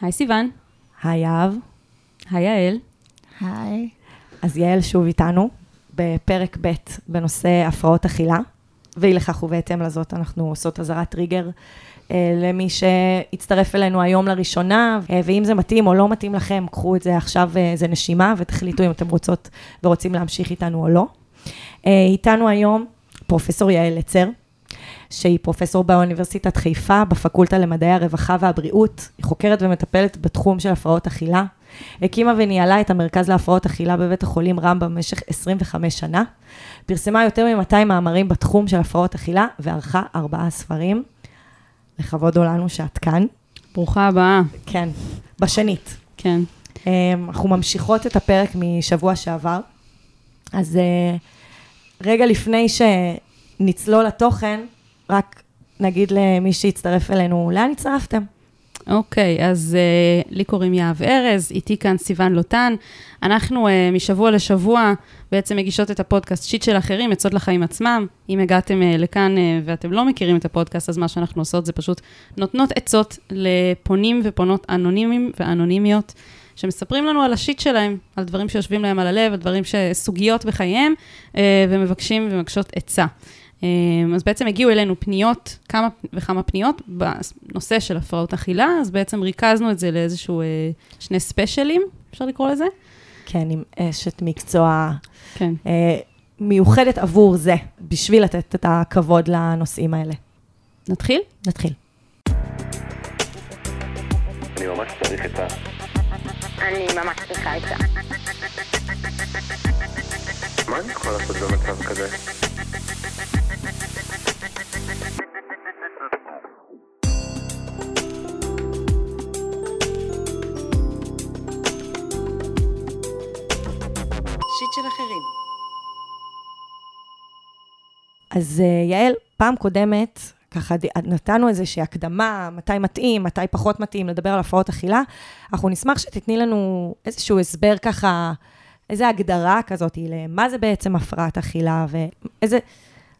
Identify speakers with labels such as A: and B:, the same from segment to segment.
A: היי סיוון.
B: היי יהב.
A: היי יעל.
C: היי.
B: אז יעל שוב איתנו בפרק ב' בנושא הפרעות אכילה, ואי לכך ובהתאם לזאת אנחנו עושות אזהרת טריגר אה, למי שהצטרף אלינו היום לראשונה, אה, ואם זה מתאים או לא מתאים לכם, קחו את זה עכשיו, אה, זה נשימה, ותחליטו אם אתם רוצות ורוצים להמשיך איתנו או לא. אה, איתנו היום פרופסור יעל לצר. שהיא פרופסור באוניברסיטת חיפה, בפקולטה למדעי הרווחה והבריאות. היא חוקרת ומטפלת בתחום של הפרעות אכילה. הקימה וניהלה את המרכז להפרעות אכילה בבית החולים רמב"ם במשך 25 שנה. פרסמה יותר מ-200 מאמרים בתחום של הפרעות אכילה, וערכה ארבעה ספרים. לכבוד הוא לנו שאת כאן.
A: ברוכה הבאה.
B: כן, בשנית.
A: כן.
B: אמ, אנחנו ממשיכות את הפרק משבוע שעבר. אז אה, רגע לפני שנצלול לתוכן, רק נגיד למי שהצטרף אלינו, לאן הצטרפתם?
A: אוקיי, אז uh, לי קוראים יהב ארז, איתי כאן סיוון לוטן. אנחנו uh, משבוע לשבוע בעצם מגישות את הפודקאסט שיט של אחרים, עצות לחיים עצמם. אם הגעתם uh, לכאן uh, ואתם לא מכירים את הפודקאסט, אז מה שאנחנו עושות זה פשוט נותנות עצות לפונים ופונות אנונימיים ואנונימיות, שמספרים לנו על השיט שלהם, על דברים שיושבים להם על הלב, על דברים שסוגיות בחייהם, uh, ומבקשים ומבקשות עצה. אמ, אז בעצם הגיעו אלינו פניות, כמה וכמה פניות בנושא של הפרעות אכילה, אז בעצם ריכזנו את זה לאיזשהו אה, שני ספיישלים, אפשר לקרוא לזה?
B: כן, עם אשת מקצוע
A: כן.
B: אה, מיוחדת עבור זה, בשביל לתת את הכבוד לנושאים האלה.
A: נתחיל?
B: נתחיל.
D: אני ממש צריך עצה.
E: אני ממש צריכה עצה.
D: מה אני יכול לעשות במצב כזה?
B: אז אה, יעל, פעם קודמת, ככה נתנו איזושהי הקדמה, מתי מתאים, מתי פחות מתאים לדבר על הפרעות אכילה. אנחנו נשמח שתתני לנו איזשהו הסבר ככה, איזו הגדרה כזאת למה זה בעצם הפרעת אכילה, ואיזה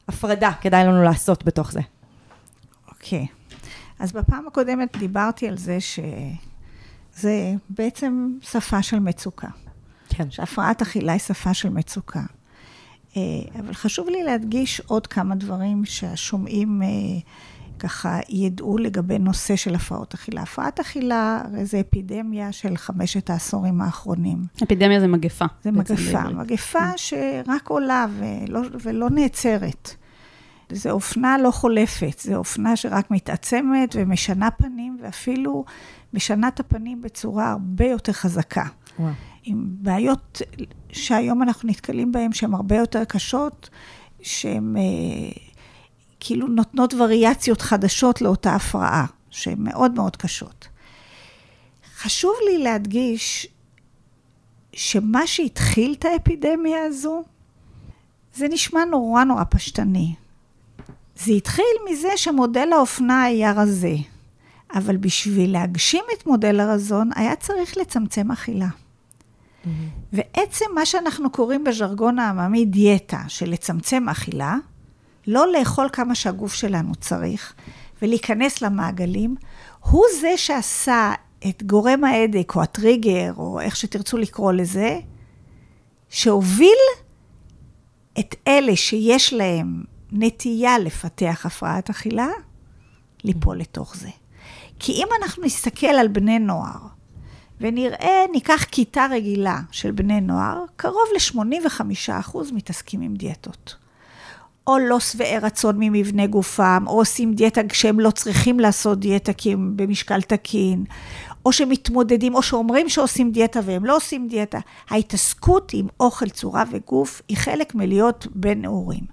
B: הפרדה כדאי לנו לעשות בתוך זה.
C: אוקיי. אז בפעם הקודמת דיברתי על זה שזה בעצם שפה של מצוקה.
B: כן.
C: שהפרעת אכילה היא שפה של מצוקה. אה, אבל חשוב לי להדגיש עוד כמה דברים שהשומעים אה, ככה ידעו לגבי נושא של הפרעות אכילה. הפרעת אכילה הרי זה אפידמיה של חמשת העשורים האחרונים.
A: אפידמיה זה מגפה.
C: זה מגפה,
A: בעברית.
C: מגפה שרק עולה ולא, ולא נעצרת. זו אופנה לא חולפת, זו אופנה שרק מתעצמת ומשנה פנים, ואפילו משנה את הפנים בצורה הרבה יותר חזקה.
B: וואו.
C: עם בעיות שהיום אנחנו נתקלים בהן, שהן הרבה יותר קשות, שהן אה, כאילו נותנות וריאציות חדשות לאותה הפרעה, שהן מאוד מאוד קשות. חשוב לי להדגיש שמה שהתחיל את האפידמיה הזו, זה נשמע נורא נורא פשטני. זה התחיל מזה שמודל האופנה היה רזה, אבל בשביל להגשים את מודל הרזון, היה צריך לצמצם אכילה. ועצם מה שאנחנו קוראים בז'רגון העממי דיאטה, של לצמצם אכילה, לא לאכול כמה שהגוף שלנו צריך, ולהיכנס למעגלים, הוא זה שעשה את גורם ההדק, או הטריגר, או איך שתרצו לקרוא לזה, שהוביל את אלה שיש להם נטייה לפתח הפרעת אכילה, ליפול לתוך זה. כי אם אנחנו נסתכל על בני נוער, ונראה, ניקח כיתה רגילה של בני נוער, קרוב ל-85% מתעסקים עם דיאטות. או לא שבעי רצון ממבנה גופם, או עושים דיאטה כשהם לא צריכים לעשות דיאטה כי הם במשקל תקין, או שמתמודדים, או שאומרים שעושים דיאטה והם לא עושים דיאטה. ההתעסקות עם אוכל, צורה וגוף היא חלק מלהיות בן נעורים.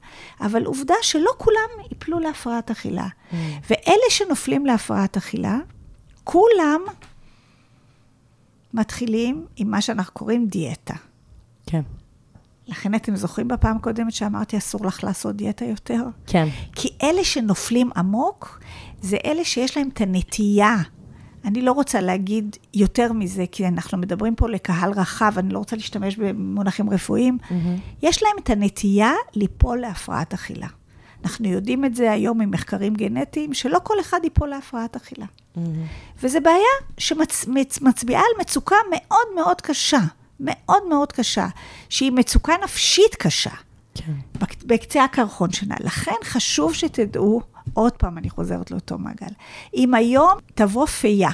C: אבל עובדה שלא כולם יפלו להפרעת אכילה. Mm. ואלה שנופלים להפרעת אכילה, כולם מתחילים עם מה שאנחנו קוראים דיאטה.
B: כן.
C: לכן אתם זוכרים בפעם הקודמת שאמרתי, אסור לך לעשות דיאטה יותר?
B: כן.
C: כי אלה שנופלים עמוק, זה אלה שיש להם את הנטייה. אני לא רוצה להגיד יותר מזה, כי אנחנו מדברים פה לקהל רחב, אני לא רוצה להשתמש במונחים רפואיים. Mm-hmm. יש להם את הנטייה ליפול להפרעת אכילה. אנחנו יודעים את זה היום ממחקרים גנטיים, שלא כל אחד ייפול להפרעת אכילה. וזו בעיה שמצביעה על מצוקה מאוד מאוד קשה, מאוד מאוד קשה, שהיא מצוקה נפשית קשה.
B: כן.
C: בק- בקצה הקרחון שלה. לכן חשוב שתדעו, עוד פעם אני חוזרת לאותו מעגל, אם היום תבוא פייה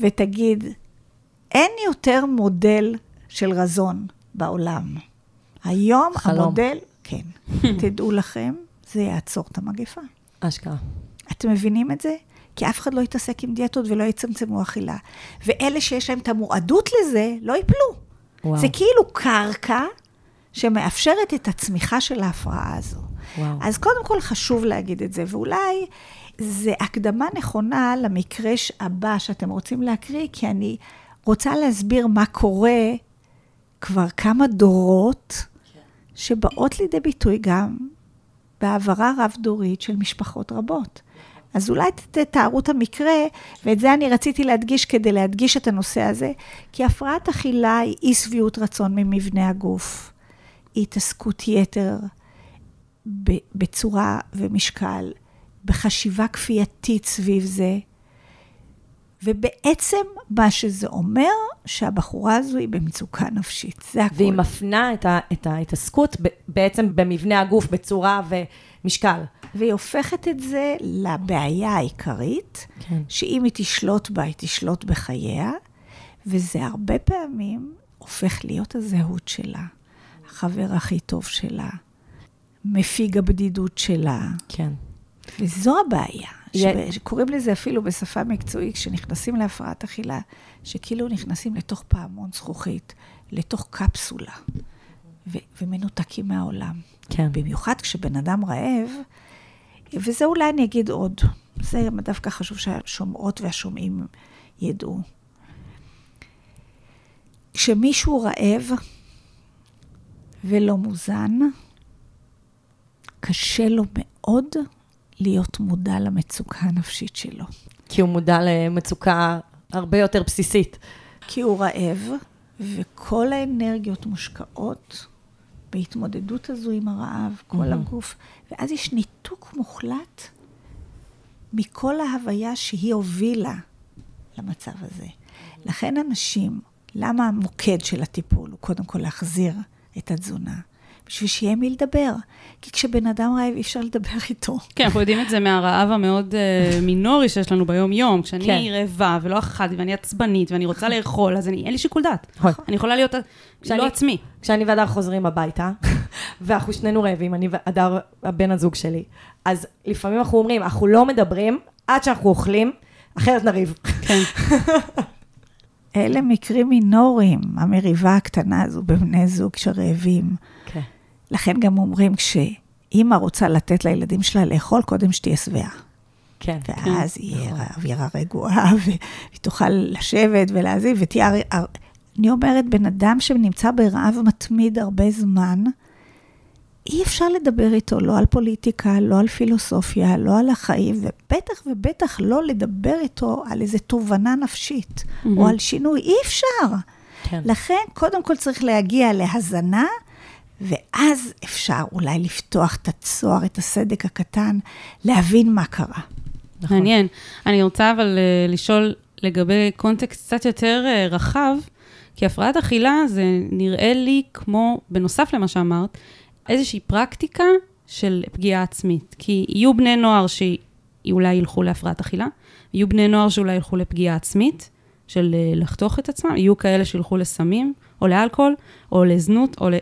C: ותגיד, אין יותר מודל של רזון בעולם. היום
B: חלום.
C: המודל, כן, תדעו לכם, זה יעצור את המגפה.
B: אשכרה.
C: אתם מבינים את זה? כי אף אחד לא יתעסק עם דיאטות ולא יצמצמו אכילה. ואלה שיש להם את המועדות לזה, לא ייפלו.
B: וואו.
C: זה כאילו קרקע שמאפשרת את הצמיחה של ההפרעה הזו.
B: וואו.
C: אז קודם כל חשוב להגיד את זה, ואולי זה הקדמה נכונה למקרה הבא שאתם רוצים להקריא, כי אני רוצה להסביר מה קורה כבר כמה דורות שבאות לידי ביטוי גם בהעברה רב-דורית של משפחות רבות. אז אולי תתארו את המקרה, ואת זה אני רציתי להדגיש כדי להדגיש את הנושא הזה, כי הפרעת אכילה היא אי שביעות רצון ממבנה הגוף, היא התעסקות יתר בצורה ומשקל, בחשיבה כפייתית סביב זה, ובעצם מה שזה אומר, שהבחורה הזו היא במצוקה נפשית, זה הכול.
B: והיא מפנה את, ה, את ההתעסקות בעצם במבנה הגוף, בצורה ומשקל.
C: והיא הופכת את זה לבעיה העיקרית,
B: כן.
C: שאם היא תשלוט בה, היא תשלוט בחייה, וזה הרבה פעמים הופך להיות הזהות שלה, החבר הכי טוב שלה, מפיג הבדידות שלה,
B: כן.
C: וזו הבעיה.
B: יה-
C: שקוראים לזה אפילו בשפה מקצועית, כשנכנסים להפרעת אכילה, שכאילו נכנסים לתוך פעמון זכוכית, לתוך קפסולה, ו- ומנותקים מהעולם.
B: כן.
C: במיוחד כשבן אדם רעב, וזה אולי אני אגיד עוד, זה דווקא חשוב שהשומעות והשומעים ידעו. כשמישהו רעב ולא מוזן, קשה לו מאוד להיות מודע למצוקה הנפשית שלו.
B: כי הוא מודע למצוקה הרבה יותר בסיסית.
C: כי הוא רעב, וכל האנרגיות מושקעות בהתמודדות הזו עם הרעב, כל
B: מהמם.
C: הגוף, ואז יש ניתוק מוחלט מכל ההוויה שהיא הובילה למצב הזה. לכן אנשים, למה המוקד של הטיפול הוא קודם כל להחזיר את התזונה? בשביל שיהיה מי לדבר. כי כשבן אדם רעב, אי אפשר לדבר איתו.
A: כן, אנחנו יודעים את זה מהרעב המאוד אה, מינורי שיש לנו ביום-יום. כשאני
B: כן.
A: רעבה ולא אכלתי ואני עצבנית ואני רוצה לאכול, אז אני, אין לי שיקול דעת.
B: נכון.
A: אני יכולה להיות
B: כשאני-
A: לא עצמי.
B: כשאני והדר חוזרים הביתה, ואנחנו שנינו רעבים, אני והדר, הבן הזוג שלי, אז לפעמים אנחנו אומרים, אנחנו לא מדברים עד שאנחנו אוכלים, אחרת נריב.
A: כן.
C: אלה מקרים מינוריים, המריבה הקטנה הזו בבני זוג שרעבים.
B: כן.
C: לכן גם אומרים, כשאימא רוצה לתת לילדים שלה לאכול, קודם שתהיה שבעה.
B: כן.
C: ואז יהיה אווירה רגועה, והיא תוכל לשבת ולהזיב, ותהיה... אני אומרת, בן אדם שנמצא ברעב מתמיד הרבה זמן, אי אפשר לדבר איתו לא על פוליטיקה, לא על פילוסופיה, לא על החיים, ובטח ובטח לא לדבר איתו על איזו תובנה נפשית, או על שינוי. אי אפשר.
B: כן.
C: לכן, קודם כל צריך להגיע להזנה, ואז אפשר אולי לפתוח את הצוהר, את הסדק הקטן, להבין מה קרה.
B: נכון.
A: מעניין. אני רוצה אבל אה, לשאול לגבי קונטקסט קצת יותר אה, רחב, כי הפרעת אכילה זה נראה לי כמו, בנוסף למה שאמרת, איזושהי פרקטיקה של פגיעה עצמית. כי יהיו בני נוער שאולי ילכו להפרעת אכילה, יהיו בני נוער שאולי ילכו לפגיעה עצמית, של אה, לחתוך את עצמם, יהיו כאלה שילכו לסמים, או לאלכוהול, או לזנות, או ל...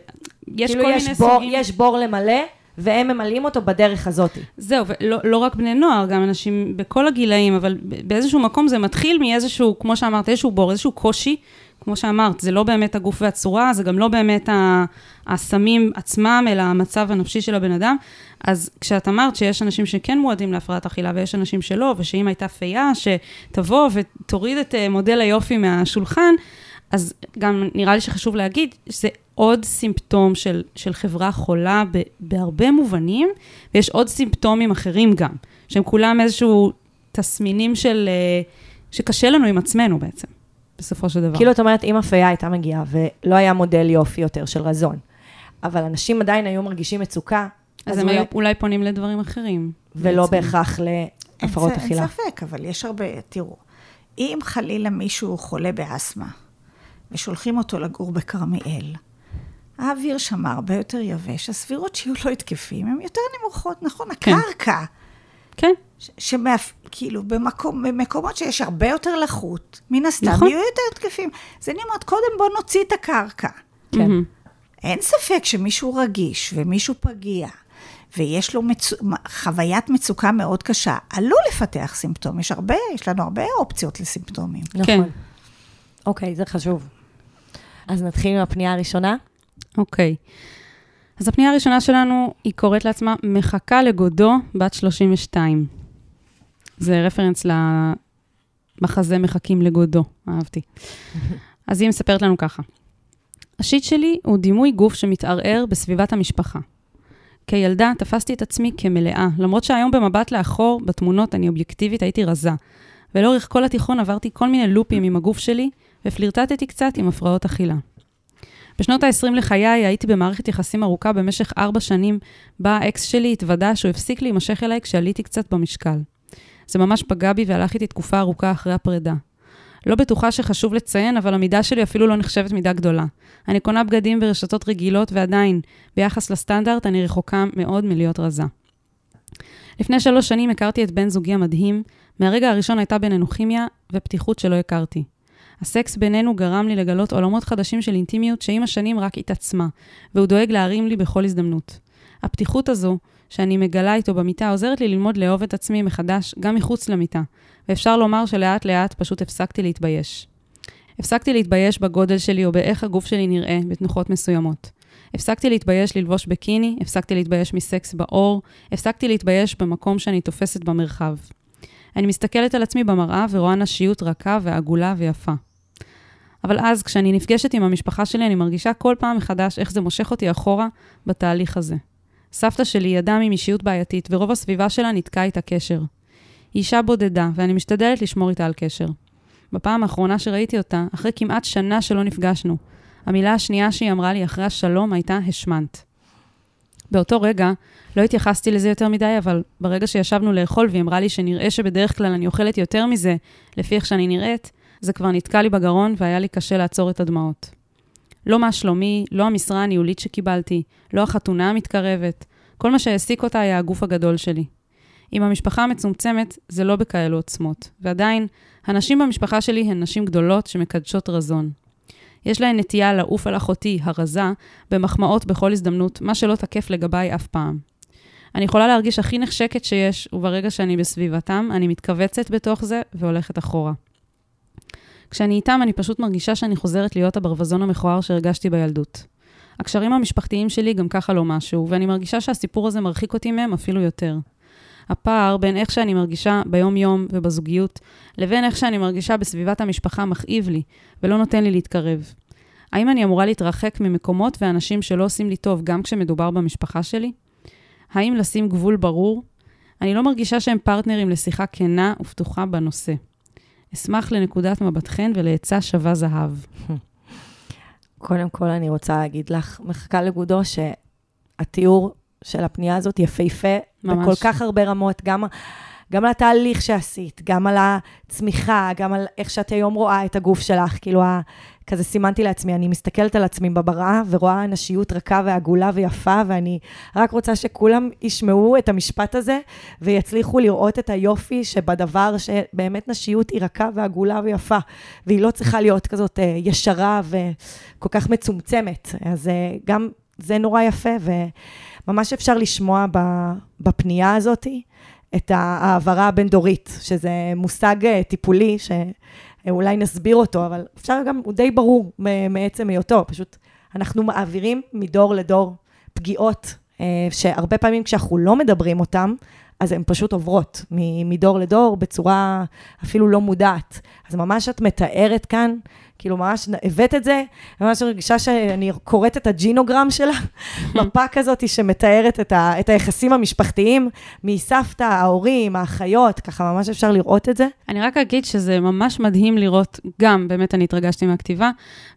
A: יש
B: כאילו
A: כל
B: יש
A: מיני
B: בור,
A: סוגים.
B: יש בור למלא, והם ממלאים אותו בדרך הזאת.
A: זהו, ולא לא רק בני נוער, גם אנשים בכל הגילאים, אבל באיזשהו מקום זה מתחיל מאיזשהו, כמו שאמרת, איזשהו בור, איזשהו קושי. כמו שאמרת, זה לא באמת הגוף והצורה, זה גם לא באמת הסמים עצמם, אלא המצב הנפשי של הבן אדם. אז כשאת אמרת שיש אנשים שכן מועדים להפרעת אכילה ויש אנשים שלא, ושאם הייתה פייה שתבוא ותוריד את אה, מודל היופי מהשולחן, אז גם נראה לי שחשוב להגיד שזה עוד סימפטום של, של חברה חולה ב, בהרבה מובנים, ויש עוד סימפטומים אחרים גם, שהם כולם איזשהו תסמינים של, אה, שקשה לנו עם עצמנו בעצם, בסופו של דבר.
B: כאילו, את אומרת, אם הפייה הייתה מגיעה ולא היה מודל יופי יותר של רזון, אבל אנשים עדיין היו מרגישים מצוקה,
A: אז
B: אז
A: הם
B: אולי-
A: היו אולי פונים לדברים אחרים.
B: ולא
A: בעצם.
B: בהכרח להפרעות אכילה.
C: אין ספק, אבל יש הרבה, תראו, אם חלילה מישהו חולה באסתמה, ושולחים אותו לגור בכרמיאל, האוויר שם הרבה יותר יבש, הסבירות שיהיו לו התקפים הן יותר נמוכות, נכון?
A: כן.
C: הקרקע,
A: כן,
C: שמאפ... כאילו, במקום, במקומות שיש הרבה יותר לחות, מן הסתם
A: נכון.
C: יהיו יותר התקפים. אז אני אומרת, קודם בוא נוציא את הקרקע.
B: כן.
C: אין ספק שמישהו רגיש ומישהו פגיע, ויש לו מצו... חוויית מצוקה מאוד קשה, עלול לפתח סימפטום. יש הרבה, יש לנו הרבה אופציות לסימפטומים.
A: כן.
B: נכון. אוקיי, זה חשוב. אז נתחיל עם הפנייה הראשונה.
A: אוקיי. אז הפנייה הראשונה שלנו, היא קוראת לעצמה מחכה לגודו, בת 32. זה רפרנס למחזה מחכים לגודו, אהבתי. אז היא מספרת לנו ככה. השיט שלי הוא דימוי גוף שמתערער בסביבת המשפחה. כילדה תפסתי את עצמי כמלאה, למרות שהיום במבט לאחור, בתמונות אני אובייקטיבית הייתי רזה. ולאורך כל התיכון עברתי כל מיני לופים עם הגוף שלי, ופלירטטתי קצת עם הפרעות אכילה. בשנות ה-20 לחיי הייתי במערכת יחסים ארוכה במשך ארבע שנים, בה האקס שלי התוודה שהוא הפסיק להימשך אליי כשעליתי קצת במשקל. זה ממש פגע בי והלך איתי תקופה ארוכה אחרי הפרידה. לא בטוחה שחשוב לציין, אבל המידה שלי אפילו לא נחשבת מידה גדולה. אני קונה בגדים ברשתות רגילות ועדיין, ביחס לסטנדרט, אני רחוקה מאוד מלהיות רזה. לפני שלוש שנים הכרתי את בן זוגי המדהים, מהרגע הראשון הייתה בינינו כימיה ופתיחות שלא הכרתי. הסקס בינינו גרם לי לגלות עולמות חדשים של אינטימיות שעם השנים רק התעצמה, והוא דואג להרים לי בכל הזדמנות. הפתיחות הזו, שאני מגלה איתו במיטה, עוזרת לי ללמוד לאהוב את עצמי מחדש, גם מחוץ למיטה, ואפשר לומר שלאט לאט פשוט הפסקתי להתבייש. הפסקתי להתבייש בגודל שלי או באיך הגוף שלי נראה בתנוחות מסוימות. הפסקתי להתבייש ללבוש בקיני, הפסקתי להתבייש מסקס בעור, הפסקתי להתבייש במקום שאני תופסת במרחב. אני מסתכלת על עצמי במראה ורואה נשיות רכה ועגולה ויפה. אבל אז, כשאני נפגשת עם המשפחה שלי, אני מרגישה כל פעם מחדש איך זה מושך אותי אחורה בתהליך הזה. סבתא שלי היא אדם עם אישיות בעייתית, ורוב הסביבה שלה נתקע איתה קשר. היא אישה בודדה, ואני משתדלת לשמור איתה על קשר. בפעם האחרונה שראיתי אותה, אחרי כמעט שנה שלא נפגשנו, המילה השנייה שהיא אמרה לי אחרי השלום הייתה השמנת. באותו רגע, לא התייחסתי לזה יותר מדי, אבל ברגע שישבנו לאכול והיא אמרה לי שנראה שבדרך כלל אני אוכלת יותר מזה, לפי איך שאני נראית, זה כבר נתקע לי בגרון והיה לי קשה לעצור את הדמעות. לא מה שלומי, לא המשרה הניהולית שקיבלתי, לא החתונה המתקרבת, כל מה שהעסיק אותה היה הגוף הגדול שלי. עם המשפחה המצומצמת, זה לא בכאלו עוצמות, ועדיין, הנשים במשפחה שלי הן נשים גדולות שמקדשות רזון. יש להן נטייה לעוף על אחותי, הרזה, במחמאות בכל הזדמנות, מה שלא תקף לגביי אף פעם. אני יכולה להרגיש הכי נחשקת שיש, וברגע שאני בסביבתם, אני מתכווצת בתוך זה והולכת אחורה. כשאני איתם, אני פשוט מרגישה שאני חוזרת להיות הברווזון המכוער שהרגשתי בילדות. הקשרים המשפחתיים שלי גם ככה לא משהו, ואני מרגישה שהסיפור הזה מרחיק אותי מהם אפילו יותר. הפער בין איך שאני מרגישה ביום-יום ובזוגיות, לבין איך שאני מרגישה בסביבת המשפחה מכאיב לי, ולא נותן לי להתקרב. האם אני אמורה להתרחק ממקומות ואנשים שלא עושים לי טוב גם כשמדובר במשפחה שלי? האם לשים גבול ברור? אני לא מרגישה שהם פרטנרים לשיחה כנה ופתוחה בנושא. אשמח לנקודת מבטכן ולעצה שווה זהב.
B: קודם כל, אני רוצה להגיד לך, מחכה לגודו, שהתיאור של הפנייה הזאת יפהפה
A: ממש.
B: בכל כך הרבה רמות, גם, גם על התהליך שעשית, גם על הצמיחה, גם על איך שאת היום רואה את הגוף שלך, כאילו, כזה סימנתי לעצמי, אני מסתכלת על עצמי בבראה ורואה נשיות רכה ועגולה ויפה, ואני רק רוצה שכולם ישמעו את המשפט הזה ויצליחו לראות את היופי שבדבר שבאמת נשיות היא רכה ועגולה ויפה, והיא לא צריכה להיות כזאת אה, ישרה וכל כך מצומצמת. אז אה, גם זה נורא יפה, וממש אפשר לשמוע בפנייה הזאת את ההעברה הבין-דורית, שזה מושג אה, טיפולי שאולי נסביר אותו, אבל אפשר גם, הוא די ברור מעצם היותו, פשוט אנחנו מעבירים מדור לדור פגיעות, אה, שהרבה פעמים כשאנחנו לא מדברים אותן, אז הן פשוט עוברות מדור לדור בצורה אפילו לא מודעת. אז ממש את מתארת כאן, כאילו ממש הבאת את זה, ממש מרגישה שאני קוראת את הג'ינוגרם שלה, מפה כזאת שמתארת את, ה- את היחסים המשפחתיים מסבתא, ההורים, האחיות, ככה ממש אפשר לראות את זה.
A: אני רק אגיד שזה ממש מדהים לראות, גם, באמת אני התרגשתי מהכתיבה,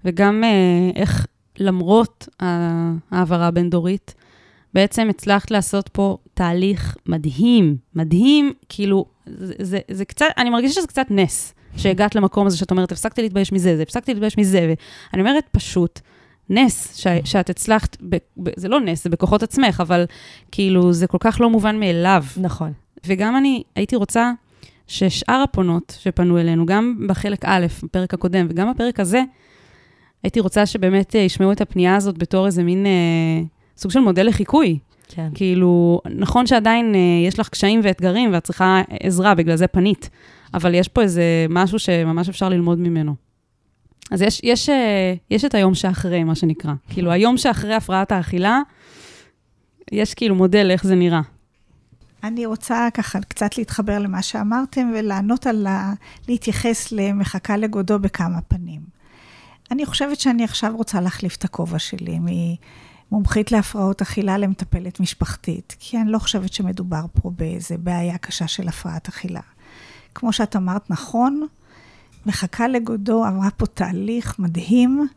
A: וגם אה, איך למרות ההעברה הבין-דורית, בעצם הצלחת לעשות פה תהליך מדהים, מדהים, כאילו, זה, זה, זה קצת, אני מרגישה שזה קצת נס, שהגעת למקום הזה שאת אומרת, הפסקתי להתבייש מזה, זה, הפסקתי להתבייש מזה, ואני אומרת, פשוט, נס ש, שאת הצלחת, ב, ב, זה לא נס, זה בכוחות עצמך, אבל כאילו, זה כל כך לא מובן מאליו.
B: נכון.
A: וגם אני הייתי רוצה ששאר הפונות שפנו אלינו, גם בחלק א', בפרק הקודם, וגם בפרק הזה, הייתי רוצה שבאמת אה, ישמעו את הפנייה הזאת בתור איזה מין אה, סוג של מודל לחיקוי.
B: כן.
A: כאילו, נכון שעדיין אה, יש לך קשיים ואתגרים ואת צריכה עזרה, בגלל זה פנית, אבל יש פה איזה משהו שממש אפשר ללמוד ממנו. אז יש, יש, אה, יש את היום שאחרי, מה שנקרא. כאילו, היום שאחרי הפרעת האכילה, יש כאילו מודל איך זה נראה.
C: אני רוצה ככה קצת להתחבר למה שאמרתם ולענות על ה... להתייחס למחכה לגודו בכמה פנים. אני חושבת שאני עכשיו רוצה להחליף את הכובע שלי ממומחית להפרעות אכילה למטפלת משפחתית, כי אני לא חושבת שמדובר פה באיזה בעיה קשה של הפרעת אכילה. כמו שאת אמרת, נכון, מחכה לגודו עברה פה תהליך מדהים,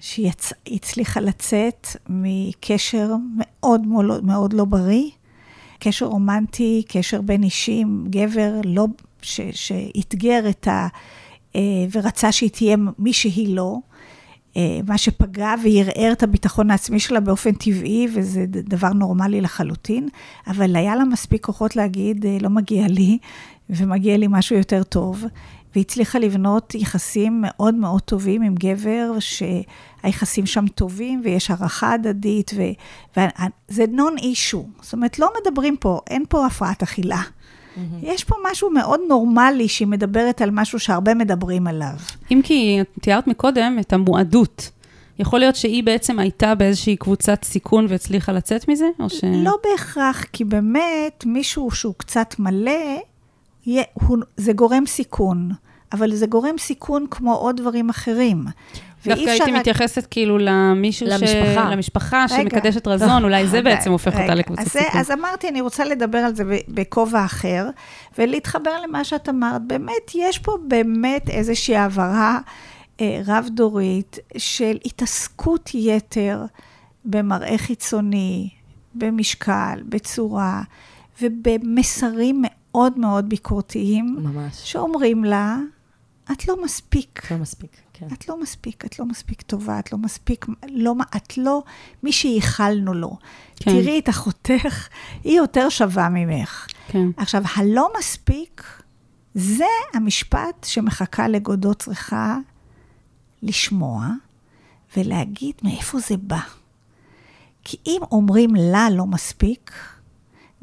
C: שהיא. הצליחה לצאת מקשר מאוד מאוד, מאוד לא בריא, קשר רומנטי, קשר בין אישי עם גבר לא, ש... שאתגר את ה... אה, ורצה שהיא תהיה מי שהיא לא, מה שפגע וערער את הביטחון העצמי שלה באופן טבעי, וזה דבר נורמלי לחלוטין, אבל היה לה מספיק כוחות להגיד, אה, לא מגיע לי, ומגיע לי משהו יותר טוב. והיא הצליחה לבנות יחסים מאוד מאוד טובים עם גבר, שהיחסים שם טובים, ויש הערכה הדדית, וזה נון אישו. זאת אומרת, לא מדברים פה, אין פה הפרעת אכילה. Mm-hmm. יש פה משהו מאוד נורמלי שהיא מדברת על משהו שהרבה מדברים עליו.
A: אם כי תיארת מקודם את המועדות. יכול להיות שהיא בעצם הייתה באיזושהי קבוצת סיכון והצליחה לצאת מזה, או ש...
C: לא בהכרח, כי באמת מישהו שהוא קצת מלא, זה גורם סיכון, אבל זה גורם סיכון כמו עוד דברים אחרים.
A: דווקא הייתי רק... מתייחסת כאילו למישהו
B: למשפחה.
A: ש... למשפחה שמקדשת רזון, אולי זה בעצם הופך אותה לקבוצת
C: אז
A: סיכון.
C: אז אמרתי, אני רוצה לדבר על זה בכובע אחר, ולהתחבר למה שאת אמרת. באמת, יש פה באמת איזושהי העברה אה, רב-דורית של התעסקות יתר במראה חיצוני, במשקל, בצורה, ובמסרים מאוד מאוד ביקורתיים.
B: ממש.
C: שאומרים לה, את לא מספיק.
B: לא מספיק, כן.
C: את לא מספיק, את לא מספיק טובה, את לא מספיק, לא, את לא מי שייחלנו לו. כן. תראי את אחותך, היא יותר שווה ממך.
A: כן.
C: עכשיו, הלא מספיק, זה המשפט שמחכה לגודו צריכה לשמוע ולהגיד מאיפה זה בא. כי אם אומרים לה לא מספיק,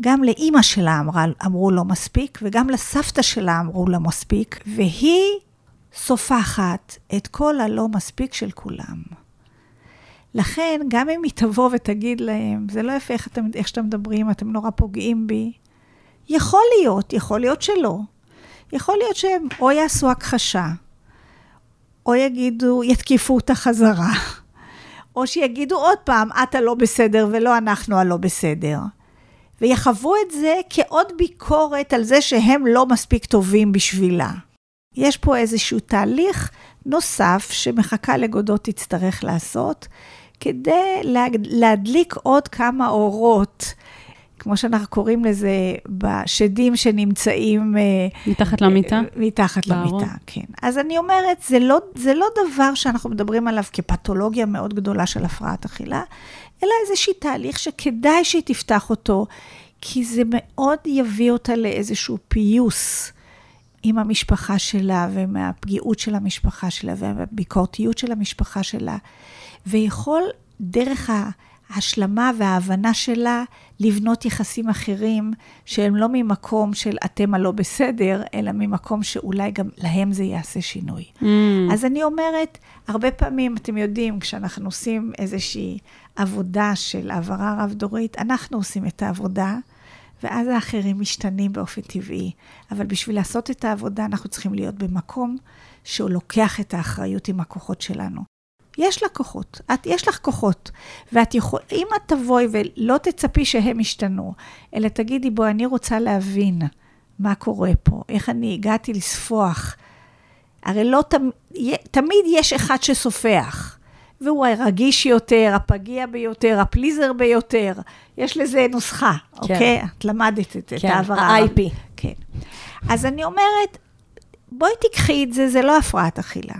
C: גם לאימא שלה אמרה, אמרו לא מספיק, וגם לסבתא שלה אמרו לא מספיק, והיא סופחת את כל הלא מספיק של כולם. לכן, גם אם היא תבוא ותגיד להם, זה לא יפה איך, אתם, איך שאתם מדברים, אתם נורא פוגעים בי, יכול להיות, יכול להיות שלא. יכול להיות שהם או יעשו הכחשה, או יגידו, יתקיפו אותה חזרה, או שיגידו עוד פעם, את הלא בסדר ולא אנחנו הלא בסדר. ויחוו את זה כעוד ביקורת על זה שהם לא מספיק טובים בשבילה. יש פה איזשהו תהליך נוסף שמחכה לגודות תצטרך לעשות, כדי להדליק עוד כמה אורות, כמו שאנחנו קוראים לזה, בשדים שנמצאים... אה,
A: מתחת למיטה?
C: מתחת בארון. למיטה, כן. אז אני אומרת, זה לא, זה לא דבר שאנחנו מדברים עליו כפתולוגיה מאוד גדולה של הפרעת אכילה, אלא איזשהו תהליך שכדאי שהיא תפתח אותו, כי זה מאוד יביא אותה לאיזשהו פיוס עם המשפחה שלה, ומהפגיעות של המשפחה שלה, והביקורתיות של המשפחה שלה, ויכול דרך ההשלמה וההבנה שלה לבנות יחסים אחרים, שהם לא ממקום של אתם הלא בסדר, אלא ממקום שאולי גם להם זה יעשה שינוי. Mm. אז אני אומרת, הרבה פעמים, אתם יודעים, כשאנחנו עושים איזושהי עבודה של העברה רב-דורית, אנחנו עושים את העבודה, ואז האחרים משתנים באופן טבעי. אבל בשביל לעשות את העבודה, אנחנו צריכים להיות במקום שהוא לוקח את האחריות עם הכוחות שלנו. יש לה כוחות, את, יש לך כוחות, ואת יכול, אם את תבואי ולא תצפי שהם ישתנו, אלא תגידי, בואי, אני רוצה להבין מה קורה פה, איך אני הגעתי לספוח. הרי לא תמיד, תמיד יש אחד שסופח, והוא הרגיש יותר, הפגיע ביותר, הפליזר ביותר. יש לזה נוסחה,
B: כן.
C: אוקיי? את למדת את, את
B: כן,
C: ההעברה.
B: ה-IP.
C: כן. אז אני אומרת, בואי תיקחי את זה, זה לא הפרעת אכילה.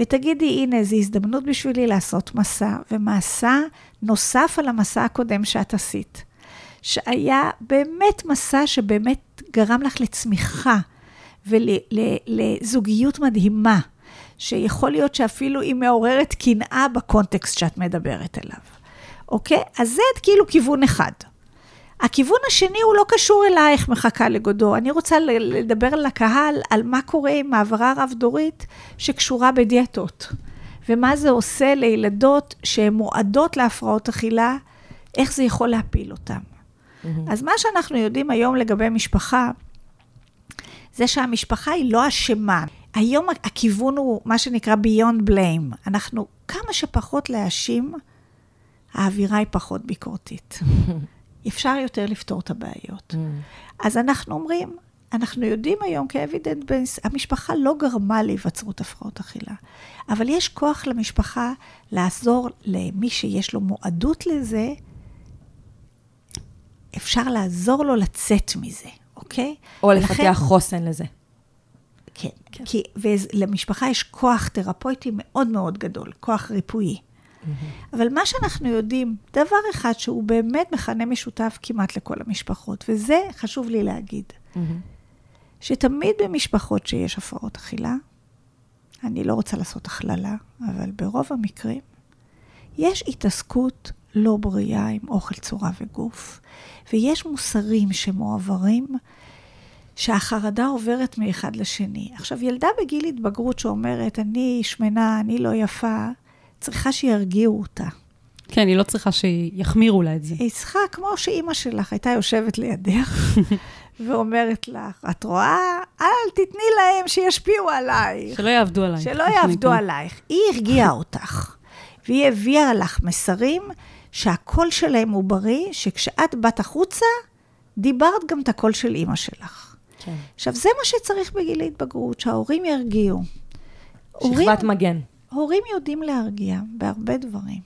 C: ותגידי, הנה, זו הזדמנות בשבילי לעשות מסע, ומסע נוסף על המסע הקודם שאת עשית. שהיה באמת מסע שבאמת גרם לך לצמיחה ולזוגיות מדהימה, שיכול להיות שאפילו היא מעוררת קנאה בקונטקסט שאת מדברת אליו. אוקיי? אז זה כאילו כיוון אחד. הכיוון השני הוא לא קשור אלייך, מחכה לגודו. אני רוצה לדבר לקהל על מה קורה עם העברה רב-דורית שקשורה בדיאטות. ומה זה עושה לילדות שהן מועדות להפרעות אכילה, איך זה יכול להפיל אותן. אז מה שאנחנו יודעים היום לגבי משפחה, זה שהמשפחה היא לא אשמה. היום הכיוון הוא מה שנקרא beyond blame. אנחנו כמה שפחות להאשים, האווירה היא פחות ביקורתית. אפשר יותר לפתור את הבעיות. אז אנחנו אומרים, אנחנו יודעים היום כאבידנט בייס, המשפחה לא גרמה להיווצרות הפרעות אכילה, אבל יש כוח למשפחה לעזור למי שיש לו מועדות לזה, אפשר לעזור לו לצאת מזה, אוקיי?
B: או
C: ולכן-
B: לפתח חוסן לזה.
C: כן, כן. כי ולמשפחה יש כוח תרפויטי מאוד מאוד גדול, כוח ריפואי. אבל מה שאנחנו יודעים, דבר אחד שהוא באמת מכנה משותף כמעט לכל המשפחות, וזה חשוב לי להגיד, שתמיד במשפחות שיש הפרעות אכילה, אני לא רוצה לעשות הכללה, אבל ברוב המקרים, יש התעסקות לא בריאה עם אוכל צורה וגוף, ויש מוסרים שמועברים, שהחרדה עוברת מאחד לשני. עכשיו, ילדה בגיל התבגרות שאומרת, אני שמנה, אני לא יפה, צריכה שירגיעו אותה.
A: כן, היא לא צריכה שיחמירו לה את זה.
C: היא צריכה, כמו שאימא שלך הייתה יושבת לידך, ואומרת לך, את רואה? אל תתני להם שישפיעו עלייך.
A: שלא יעבדו עליי.
C: שלא יעבדו עלייך. היא הרגיעה אותך, והיא הביאה לך מסרים שהקול שלהם הוא בריא, שכשאת באת החוצה, דיברת גם את הקול של אימא שלך.
B: כן.
C: עכשיו, זה מה שצריך בגיל ההתבגרות, שההורים ירגיעו. הורים,
B: שכבת מגן.
C: הורים יודעים להרגיע בהרבה דברים,